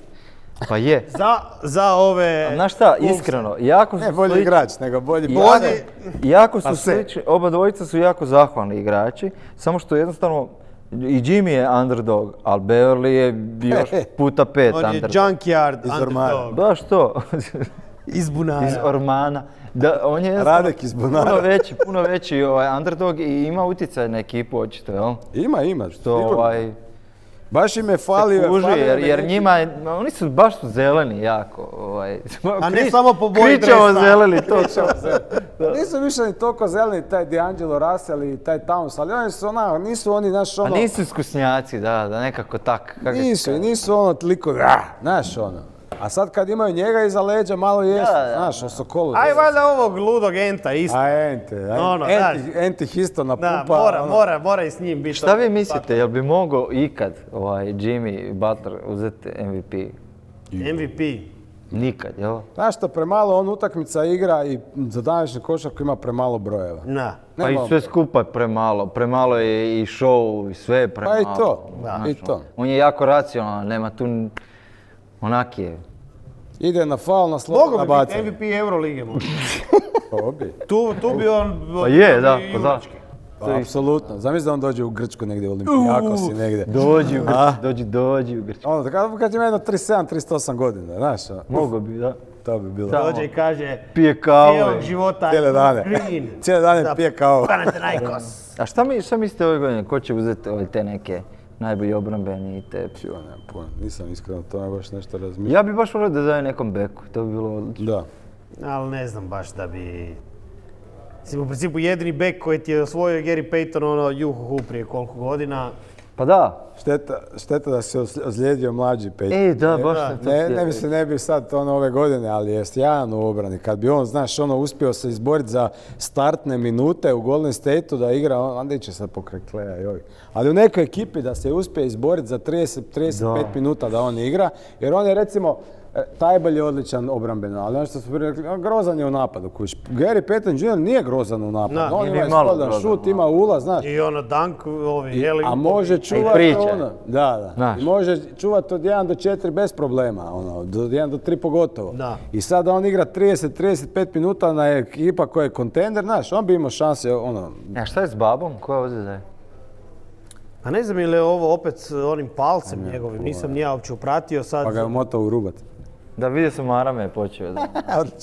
Speaker 2: Pa je.
Speaker 4: Za, za ove...
Speaker 2: A znaš šta, iskreno, jako su
Speaker 1: Ne bolji igrač, nego bolji
Speaker 2: Bolji-
Speaker 1: bolji.
Speaker 2: Jako su
Speaker 1: Pa
Speaker 2: slični, oba dvojica su jako zahvalni igrači, samo što jednostavno i Jimmy je underdog, ali Beverly je još (laughs) puta pet
Speaker 4: On je
Speaker 2: underdog.
Speaker 4: junkyard
Speaker 1: Iz
Speaker 4: underdog.
Speaker 2: Baš to, (laughs)
Speaker 4: Iz bunara.
Speaker 2: iz Ormana. Da, on je
Speaker 1: Radek iz Bunara.
Speaker 2: puno veći, puno veći ovaj underdog i ima utjecaj na ekipu očito, jel?
Speaker 1: Ima, ima.
Speaker 2: To
Speaker 1: sigurno.
Speaker 2: ovaj,
Speaker 1: Baš im je falio.
Speaker 2: kuži,
Speaker 1: falio
Speaker 2: jer, jer njima, je- oni su baš su zeleni jako. Ovaj,
Speaker 4: A ne
Speaker 2: Krič-
Speaker 4: samo po boji dresa.
Speaker 2: zeleni, to.
Speaker 1: Nisu više ni toliko zeleni taj D'Angelo Russell i taj Towns, ali oni su ona, nisu oni, znaš,
Speaker 2: A
Speaker 1: ono...
Speaker 2: nisu iskusnjaci, da, da nekako tak. kako ti
Speaker 1: Nisu, nisu ono toliko, znaš ono. A sad kad imaju njega iza leđa, malo jesu,
Speaker 2: Da, da,
Speaker 1: znaš, o Sokolu.
Speaker 4: Aj, valjda ovog ludog enta isto.
Speaker 1: A ente, aj,
Speaker 4: Ono,
Speaker 1: enti, enti histo na
Speaker 4: Da,
Speaker 1: pupa.
Speaker 4: mora,
Speaker 1: ono.
Speaker 4: mora, mora i s njim biti.
Speaker 2: Šta vi mislite, jel bi mogao ikad ovaj, Jimmy Butler uzeti MVP?
Speaker 4: MVP.
Speaker 2: Nikad, jel?
Speaker 1: Znaš što, premalo on utakmica igra i za današnju košarku ima premalo brojeva.
Speaker 4: Na.
Speaker 2: Pa i sve skupa je premalo. Premalo je i show i sve je premalo.
Speaker 1: Pa i to,
Speaker 2: Znaš,
Speaker 1: i to.
Speaker 2: On je jako racionalan, nema tu... Onak je.
Speaker 1: Ide na faul, na
Speaker 4: Mogu
Speaker 1: slobodna
Speaker 4: bi biti. MVP Eurolige možda. (laughs)
Speaker 1: To bi.
Speaker 4: Tu, tu bi on...
Speaker 2: Pa je, da, pa
Speaker 4: junački.
Speaker 1: Pa, apsolutno. Zamisli da on dođe u Grčku negdje u Olimpijakos i negdje.
Speaker 2: Dođi u? Grčku, dođi, dođi u Grčku.
Speaker 1: Ono, kad, kad ima jedno 37, 38 godina, znaš, ono,
Speaker 2: Mogu bi, da.
Speaker 1: to bi bilo.
Speaker 2: Da.
Speaker 4: Dođe i kaže...
Speaker 2: Pije kavu.
Speaker 4: Cijelog života.
Speaker 1: Cijele dane.
Speaker 4: Green.
Speaker 1: Cijele dane pije kavu.
Speaker 4: Panathinaikos.
Speaker 2: A šta, mi, šta mislite ove godine? Ko će uzeti ove te neke najbolji obrambeni i te...
Speaker 1: Pio, nemam pojma, nisam iskreno to baš nešto razmišljao.
Speaker 2: Ja bi baš volio da daje nekom beku, to bi bilo odlično.
Speaker 1: Da.
Speaker 4: Ali ne znam baš da bi... Mislim, u principu jedini bek koji ti je osvojio Gary Payton, ono, juhuhu prije koliko godina.
Speaker 2: Pa da,
Speaker 1: Šteta, šteta da se ozli- ozlijedio mlađi Peyton.
Speaker 2: e da, baš
Speaker 4: da.
Speaker 2: sam to
Speaker 1: Ne, ne se ne bi sad ono ove godine, ali je sjajan u obrani. Kad bi on, znaš, ono uspio se izboriti za startne minute u Golden State-u da igra, on- onda će sad pokraj Kleja ovih. Ali u nekoj ekipi da se uspije izboriti za 30, 35
Speaker 2: Da.
Speaker 1: minuta da on igra, jer on je recimo, e, Tajbel je odličan obrambeno, ali ono što smo prije rekli, grozan je u napadu. Kuć. Gary Payton Jr. nije grozan u napadu.
Speaker 4: Da,
Speaker 1: on ima slobodan šut, ima ulaz, znaš.
Speaker 4: I ono, Dunk, ovi,
Speaker 1: I-
Speaker 4: Heli,
Speaker 1: a može čuvati ono, da, da.
Speaker 2: Znaš.
Speaker 1: I može čuvati od 1 do 4 bez problema, ono, do 1 do 3 pogotovo.
Speaker 4: Da.
Speaker 1: I sad on igra 30-35 minuta na ekipa koja je kontender, znaš, on bi imao šanse, ono,
Speaker 2: A šta je s babom? Ko je ovdje da je?
Speaker 4: A ne znam je li ovo opet s onim palcem njegovim, nisam ni ja uopće upratio sad.
Speaker 1: pa ga je motao u rubat.
Speaker 2: Da vidio sam Marame je počeo. (laughs)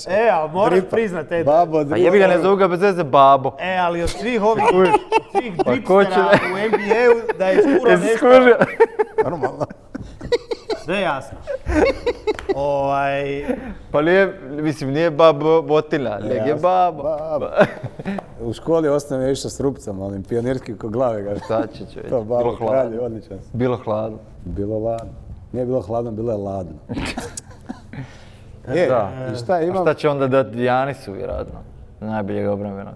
Speaker 4: E, ali moraš
Speaker 1: Dripa.
Speaker 4: priznat, e,
Speaker 1: Babo,
Speaker 2: Pa jebi ga ne zovu ga bez veze babo.
Speaker 4: e, ali od svih ovih, od svih
Speaker 2: Pa ko će-
Speaker 4: dripstera u NBA-u da je skuro
Speaker 2: Jesi
Speaker 4: nešto,
Speaker 2: skužio?
Speaker 1: Normalno. (laughs)
Speaker 4: sve je jasno. Ovaj,
Speaker 2: Pa nije, mislim, nije babo botina, nego je
Speaker 1: Jasno.
Speaker 2: babo.
Speaker 1: Babo. (laughs) U školi je išao s rupcama, onim pionirski ko glave ga.
Speaker 2: Šta će čovječ?
Speaker 1: To
Speaker 2: Bilo
Speaker 1: babo kralj,
Speaker 2: hladno.
Speaker 1: odličan.
Speaker 2: Bilo hladno.
Speaker 1: Bilo ladno. Nije bilo hladno, bilo je ladno. Je,
Speaker 2: Da.
Speaker 1: i šta
Speaker 2: A
Speaker 1: imam?
Speaker 2: šta će onda dati Janisu, vjerojatno? Najboljeg obrambenog.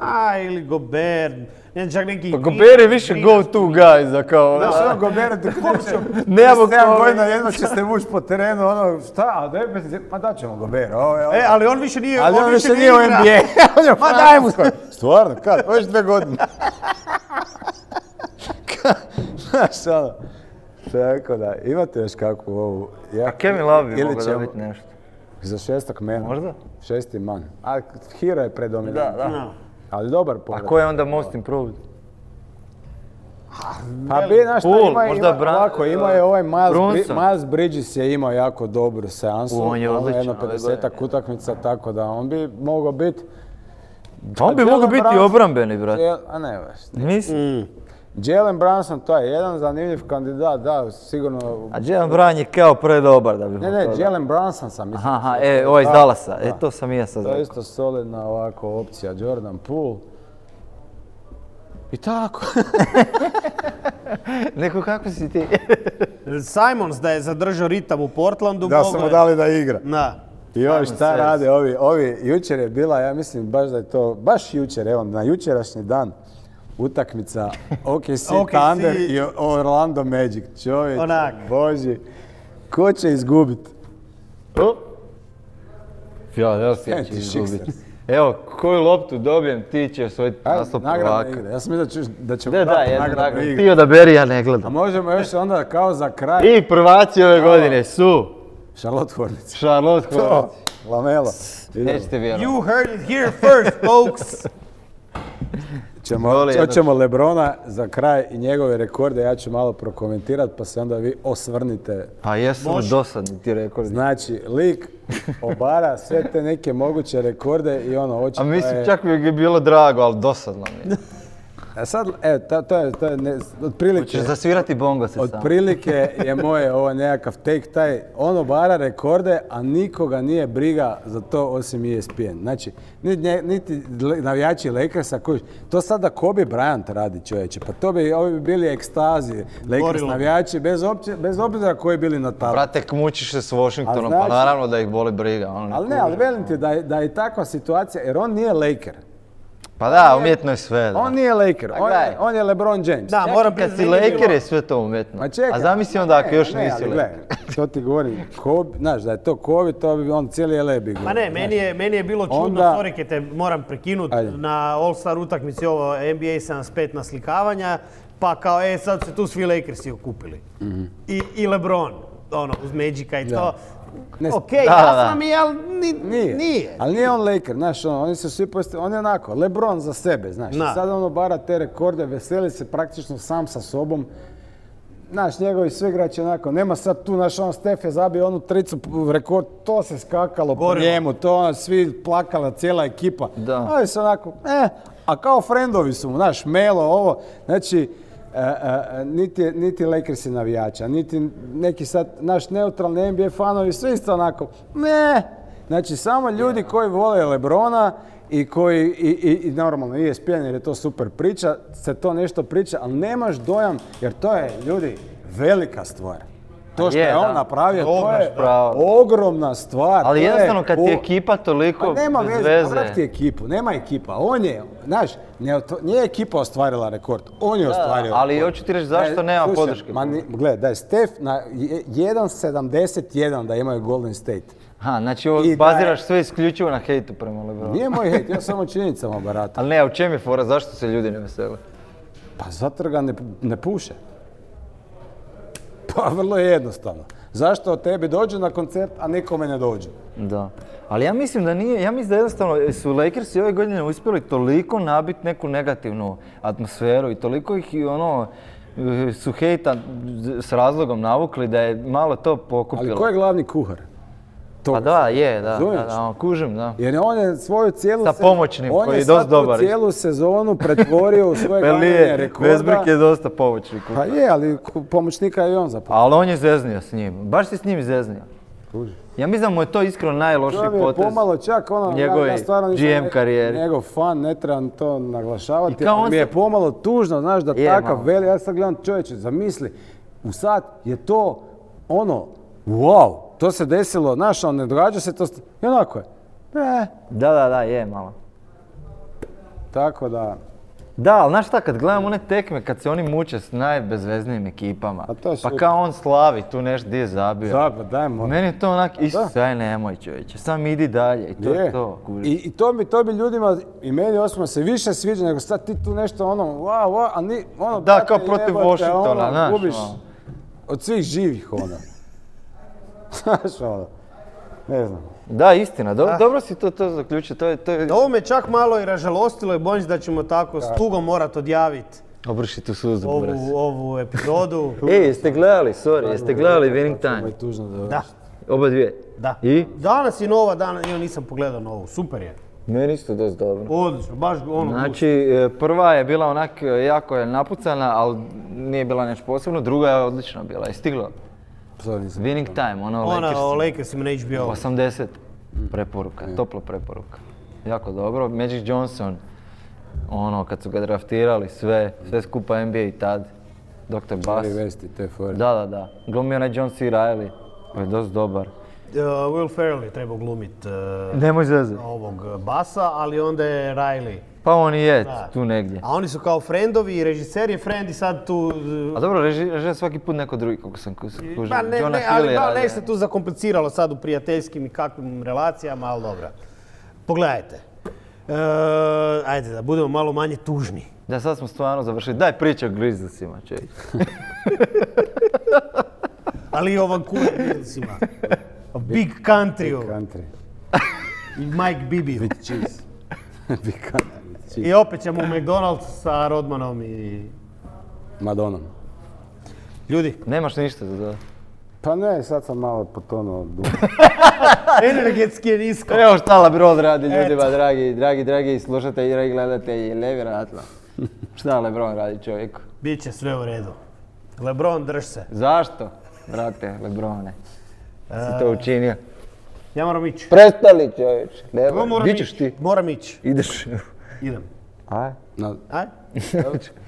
Speaker 4: A, ili Gober, ne znam, čak neki...
Speaker 2: Pa Gober je više go to guy za kao...
Speaker 1: Znaš, ono Gobera ti kuću,
Speaker 2: Nemamo
Speaker 1: 7
Speaker 2: ko-
Speaker 1: godina jedno će se vući po terenu, ono, šta, a daj bez, ma da ćemo Gobera, ovo je, ovo.
Speaker 4: E, ali on više nije,
Speaker 1: Ali on više
Speaker 4: ne
Speaker 1: nije u. NBA, (laughs) on je u
Speaker 4: Ma daj mu.
Speaker 1: Stvarno, kad, već dve godine. (laughs) Ka- (laughs) Znaš, ono, tako da, imate još kakvu ovu... Ja,
Speaker 2: A Kevin Love bi mogao
Speaker 1: ćemo-
Speaker 2: dobiti nešto.
Speaker 1: Za šestog mena.
Speaker 2: Možda?
Speaker 1: Šesti man. A Hero je predominant.
Speaker 2: Da, da.
Speaker 4: No.
Speaker 1: Ali dobar
Speaker 2: A
Speaker 1: povrat.
Speaker 2: ko je onda most improved?
Speaker 1: Pa bi, znaš šta, ima,
Speaker 2: možda
Speaker 1: ima,
Speaker 2: Bran-
Speaker 1: ovako, ima je ovaj Miles, Bri-
Speaker 2: Brunson.
Speaker 1: Miles Bridges je imao jako dobru seansu.
Speaker 2: U, on je
Speaker 1: ono,
Speaker 2: odličan
Speaker 1: Jedno
Speaker 2: ove
Speaker 1: 50
Speaker 2: godine.
Speaker 1: utakmica, tako da on bi mogao biti...
Speaker 2: Pa on bi
Speaker 1: Jalen
Speaker 2: mogao biti obrambeni, brate.
Speaker 1: A ne, baš.
Speaker 2: Mislim.
Speaker 1: Jalen Brunson, to je jedan zanimljiv kandidat, da, sigurno...
Speaker 2: A Jalen Brown je kao predobar da bi
Speaker 1: Ne, ne. Jalen Brunson sam mislio.
Speaker 2: Aha, e, ovaj iz
Speaker 1: Da,
Speaker 2: Dallasa. E, to sam i ja sad
Speaker 1: To je isto solidna ovako opcija, Jordan Poole. I tako. (laughs)
Speaker 2: Neko, kako si ti? (laughs)
Speaker 4: Simons da je zadržao ritam u Portlandu,
Speaker 1: da
Speaker 4: mogao
Speaker 1: smo mu
Speaker 4: je-
Speaker 1: dali da igra.
Speaker 4: Da.
Speaker 1: I ovi šta rade, ovi, ovi, jučer je bila, ja mislim baš da je to, baš jučer, evo, na jučerašnji dan, utakmica (laughs) OKC
Speaker 4: OKC.
Speaker 1: Thunder i Orlando Magic. Čovječ,
Speaker 4: Onak.
Speaker 1: boži, ko će izgubit?
Speaker 2: Philadelphia će.
Speaker 1: Sixers.
Speaker 2: Evo, koju loptu dobijem, ti će osvojiti
Speaker 1: Ajde,
Speaker 2: naslov
Speaker 1: nagradna
Speaker 2: prvaka.
Speaker 1: igra. Ja sam mislio da ćeš- da ćemo
Speaker 2: Da, da, nagrada.
Speaker 1: igru.
Speaker 2: Ti odaberi, ja ne
Speaker 1: A
Speaker 2: gledam.
Speaker 1: možemo još onda kao za kraj,
Speaker 2: I prvaci ove godine su
Speaker 1: Charlotte Hornets.
Speaker 2: Charlotte Hornets.
Speaker 1: Lamelo.
Speaker 2: Nećete vjerovati.
Speaker 4: You heard it here first, folks. (laughs)
Speaker 1: Ćemo, hoćemo Lebrona za kraj i njegove rekorde, ja ću malo prokomentirati pa se onda vi osvrnite.
Speaker 2: Pa jesu dosadni ti rekordi.
Speaker 1: Znači, lik obara sve te neke moguće rekorde i ono, očito
Speaker 2: A mislim,
Speaker 1: je...
Speaker 2: čak mi je bilo drago, ali dosadno mi je.
Speaker 1: A sad, evo, to, to je, to je ne, otprilike,
Speaker 2: Hoćeš zasvirati bongo se sam.
Speaker 1: otprilike je moje ovo nekakav take taj, on obara rekorde, a nikoga nije briga za to osim E ESPN. Znači, niti, navijači Lakersa koji, to sada Kobe Bryant radi čovječe, pa to bi, ovi bi bili ekstazi, Lakers navijači, bez, opće, bez obzira koji bili na talu.
Speaker 2: Brate, mučiš se s Washingtonom, pa naravno da ih boli briga. ono,
Speaker 1: Ali ne, ali velim ti da je, da je takva situacija, jer on nije Laker.
Speaker 2: Pa da, umjetno je sve. da.
Speaker 1: On nije Laker, on, je, on je LeBron James.
Speaker 4: Da, moram
Speaker 2: i kad si Laker je sve to umjetno.
Speaker 1: Ma čekaj.
Speaker 2: A zamisli onda ako još
Speaker 1: ne,
Speaker 2: nisi
Speaker 1: ali
Speaker 2: Laker.
Speaker 1: gledaj, To ti govorim, Kobe, znaš, da je to Kobe, to bi on cijeli LA bi
Speaker 4: Ma ne, meni je, meni je bilo čudno,
Speaker 1: Onda-
Speaker 4: sorry te moram prekinuti,
Speaker 1: Ajde.
Speaker 4: na All-Star utakmici ovo NBA 75 naslikavanja, pa kao, e, sad se tu svi Lakersi okupili. I, I LeBron, ono, uz Magica i to.
Speaker 1: Ne,
Speaker 4: Ok,
Speaker 2: da, da.
Speaker 4: jasno mi je, ali ni-
Speaker 1: Nije.
Speaker 4: nije.
Speaker 1: Ali nije on Laker, znaš, ono, oni su svi posti, on je onako, LeBron za sebe, znaš.
Speaker 4: Da.
Speaker 1: I Sad ono bara te rekorde, veseli se praktično sam sa sobom. Znaš, njegovi suigrači onako, nema sad tu, znaš, on Stef je zabio onu tricu rekord, to se skakalo po njemu, to ono, svi plakala, cijela ekipa.
Speaker 2: Da.
Speaker 1: Ali se onako, eh, a kao friendovi su mu, znaš, Melo, ovo, znači, niti, niti Lakersi navijača, niti neki sad, naš neutralni NBA fanovi, svi isto onako, ne, znači samo ljudi koji vole Lebrona i koji, i, i, i normalno E ESPN jer je to super priča, se to nešto priča, ali nemaš dojam, jer to je, ljudi, velika stvar. To što
Speaker 2: Je,
Speaker 1: je on
Speaker 2: da.
Speaker 1: napravio, to
Speaker 4: Ogromna
Speaker 1: je
Speaker 2: stvar.
Speaker 1: ogromna stvar.
Speaker 2: Ali
Speaker 1: to je
Speaker 2: jednostavno kad ti je ekipa toliko
Speaker 1: pa nema
Speaker 2: bez
Speaker 1: veze,
Speaker 2: veze.
Speaker 1: brak ti ekipu, nema ekipa. On je, znaš, ne, to- nije ekipa ostvarila rekord, on je
Speaker 2: Da, da,
Speaker 1: ostvario
Speaker 2: ali hoću ti reći zašto nema
Speaker 1: slušaj,
Speaker 2: podrške.
Speaker 1: Ma, gledaj, da je Stef na je- 1.71 da imaju Golden State.
Speaker 2: Ha, znači ovo baziraš
Speaker 1: je-
Speaker 2: sve isključivo na hejtu prema Lebronu.
Speaker 1: Nije moj hejt, ja (laughs) samo činjenicama baratam.
Speaker 2: Ali ne, a u čem je fora, zašto se ljudi ne vesele?
Speaker 1: Pa zato ga ne, ne puše. Pa vrlo je jednostavno. Zašto tebi dođu na koncert, a nikome ne dođu?
Speaker 2: Da. Ali ja mislim da nije, ja mislim da jednostavno su Lakersi ove godine uspjeli toliko nabiti neku negativnu atmosferu i toliko ih i ono eh, su hejta s razlogom navukli da je malo to pokupilo.
Speaker 1: Ali ko je glavni kuhar? To.
Speaker 2: Pa da, je, da, da, da, ono, kužim, da.
Speaker 1: Jer on je svoju cijelu...
Speaker 2: Sa pomoćnim,
Speaker 1: on
Speaker 2: koji je dosta dobar
Speaker 1: tu cijelu sezonu pretvorio u svoje (laughs) glavne rekorda.
Speaker 2: Westbrook je dosta pomoćnik.
Speaker 1: Pa je, ali pomoćnika je i on zapravo.
Speaker 2: Ali on je zeznio s njim, baš si s njim zeznio. Ja mislim da mu je to iskreno najlošiji
Speaker 1: To mi je
Speaker 2: potez.
Speaker 1: pomalo čak ono, ja, stvarno nisam
Speaker 2: GM karijere.
Speaker 1: njegov fan, ne trebam to naglašavati,
Speaker 2: on
Speaker 1: mi je pomalo tužno, znaš, da
Speaker 2: Je,
Speaker 1: takav
Speaker 2: malo.
Speaker 1: veli, ja sad gledam čovječe, zamisli, u sad je to ono, wow, to se desilo, znaš, on ne događa se to, i onako je. E,
Speaker 2: Da, da, da, je malo.
Speaker 1: tako da,
Speaker 2: Da, ali znaš šta, kad gledam one tekme, kad se oni muče s najbezveznijim ekipama,
Speaker 1: to
Speaker 2: pa
Speaker 1: super.
Speaker 2: kao on slavi tu nešto gdje je zabio.
Speaker 1: zapravo, dajmo.
Speaker 2: Meni je to onak, isto, aj nemoj čovječe, sam idi dalje i to je
Speaker 1: Je.
Speaker 2: to.
Speaker 1: I, I to bi, to bi ljudima, i meni osobno se više sviđa nego sad ti tu nešto ono, wow, wow, a ni, ono,
Speaker 2: Da, kao protiv Washingtona,
Speaker 1: ono,
Speaker 2: znaš,
Speaker 1: gubiš
Speaker 2: ono.
Speaker 1: od svih živih, ono. Znaš, ono, ne znam.
Speaker 2: Da, istina, do- dobro si to, to zaključio, to je, to je...
Speaker 4: Ovo me čak malo i ražalostilo i bojim se da ćemo tako s tugom morat odjaviti
Speaker 2: Obrši tu suzu, buraz.
Speaker 4: ovu, ovu epizodu. (laughs)
Speaker 2: Ej, jeste gledali, sorry, jeste gledali Winning Time?
Speaker 1: je tužno da
Speaker 4: Da,
Speaker 2: Oba dvije.
Speaker 4: da.
Speaker 2: I?
Speaker 4: Danas je nova, danas, ja nisam pogledao novu, super je.
Speaker 2: Meni isto dosta dobro.
Speaker 4: Odlično, baš ono...
Speaker 2: Znači, e, prva je bila onak e, jako je napucana, ali nije bila nešto posebno. Druga je odlična bila, je stiglo.
Speaker 1: Sorry, nisam.
Speaker 2: Winning Time, ono
Speaker 4: Ona
Speaker 2: Lakers.
Speaker 4: o Lakersima na HBO.
Speaker 2: 80. Preporuka, topla preporuka. Jako dobro. Magic Johnson, ono, kad su ga draftirali, sve, sve skupa NBA i tad. Dr. Bass.
Speaker 1: Jerry West i te fore.
Speaker 2: Da, da, da. Glumio onaj John C. Reilly. On je dosta dobar.
Speaker 4: Uh, Will Ferrell je trebao glumit uh,
Speaker 2: Nemoj
Speaker 4: ovog uh, basa, ali onda je Riley.
Speaker 2: Pa on i je
Speaker 4: Da.
Speaker 2: tu negdje.
Speaker 4: A oni su kao friendovi i režiser je friend i sad tu...
Speaker 2: A dobro, reži, režira svaki put neko drugi, kako sam kužio.
Speaker 4: Pa ne,
Speaker 2: Jonah
Speaker 4: ne, ali
Speaker 2: Hill radio.
Speaker 4: nešto tu zakompliciralo sad u prijateljskim i kakvim relacijama, ali dobro. Pogledajte. E, ajde da budemo malo manje tužni.
Speaker 2: Da, sad smo stvarno završili. Daj priča o Grizzliesima, čovječ. (laughs)
Speaker 4: Ali i o Vancouver Grizzliesima. O Big
Speaker 1: Country.
Speaker 4: i Mike Bibi.
Speaker 1: With cheese. (laughs) Big country cheese.
Speaker 4: I opet ćemo u McDonald's sa Rodmanom i...
Speaker 1: Madonom.
Speaker 4: Ljudi,
Speaker 2: Nemaš ništa za to.
Speaker 1: Pa ne, sad sam malo potonuo dugo. (laughs)
Speaker 4: energetski je nisko.
Speaker 2: Evo šta Lebron radi ljudima, dragi, dragi, dragi slušatelji, dragi gledatelji, nevjerojatno. Šta Lebron radi čovjeku?
Speaker 4: Biće sve u redu. Lebron, drž se.
Speaker 2: Zašto? Brate, Lebrone. Si to učinio.
Speaker 4: Ja moram ići.
Speaker 2: Prestali čovječ. Nema,
Speaker 4: Moram
Speaker 2: ti?
Speaker 4: Moram ići.
Speaker 2: Ideš.
Speaker 4: Idem.
Speaker 2: Aj.
Speaker 1: No.
Speaker 4: Aj? (laughs)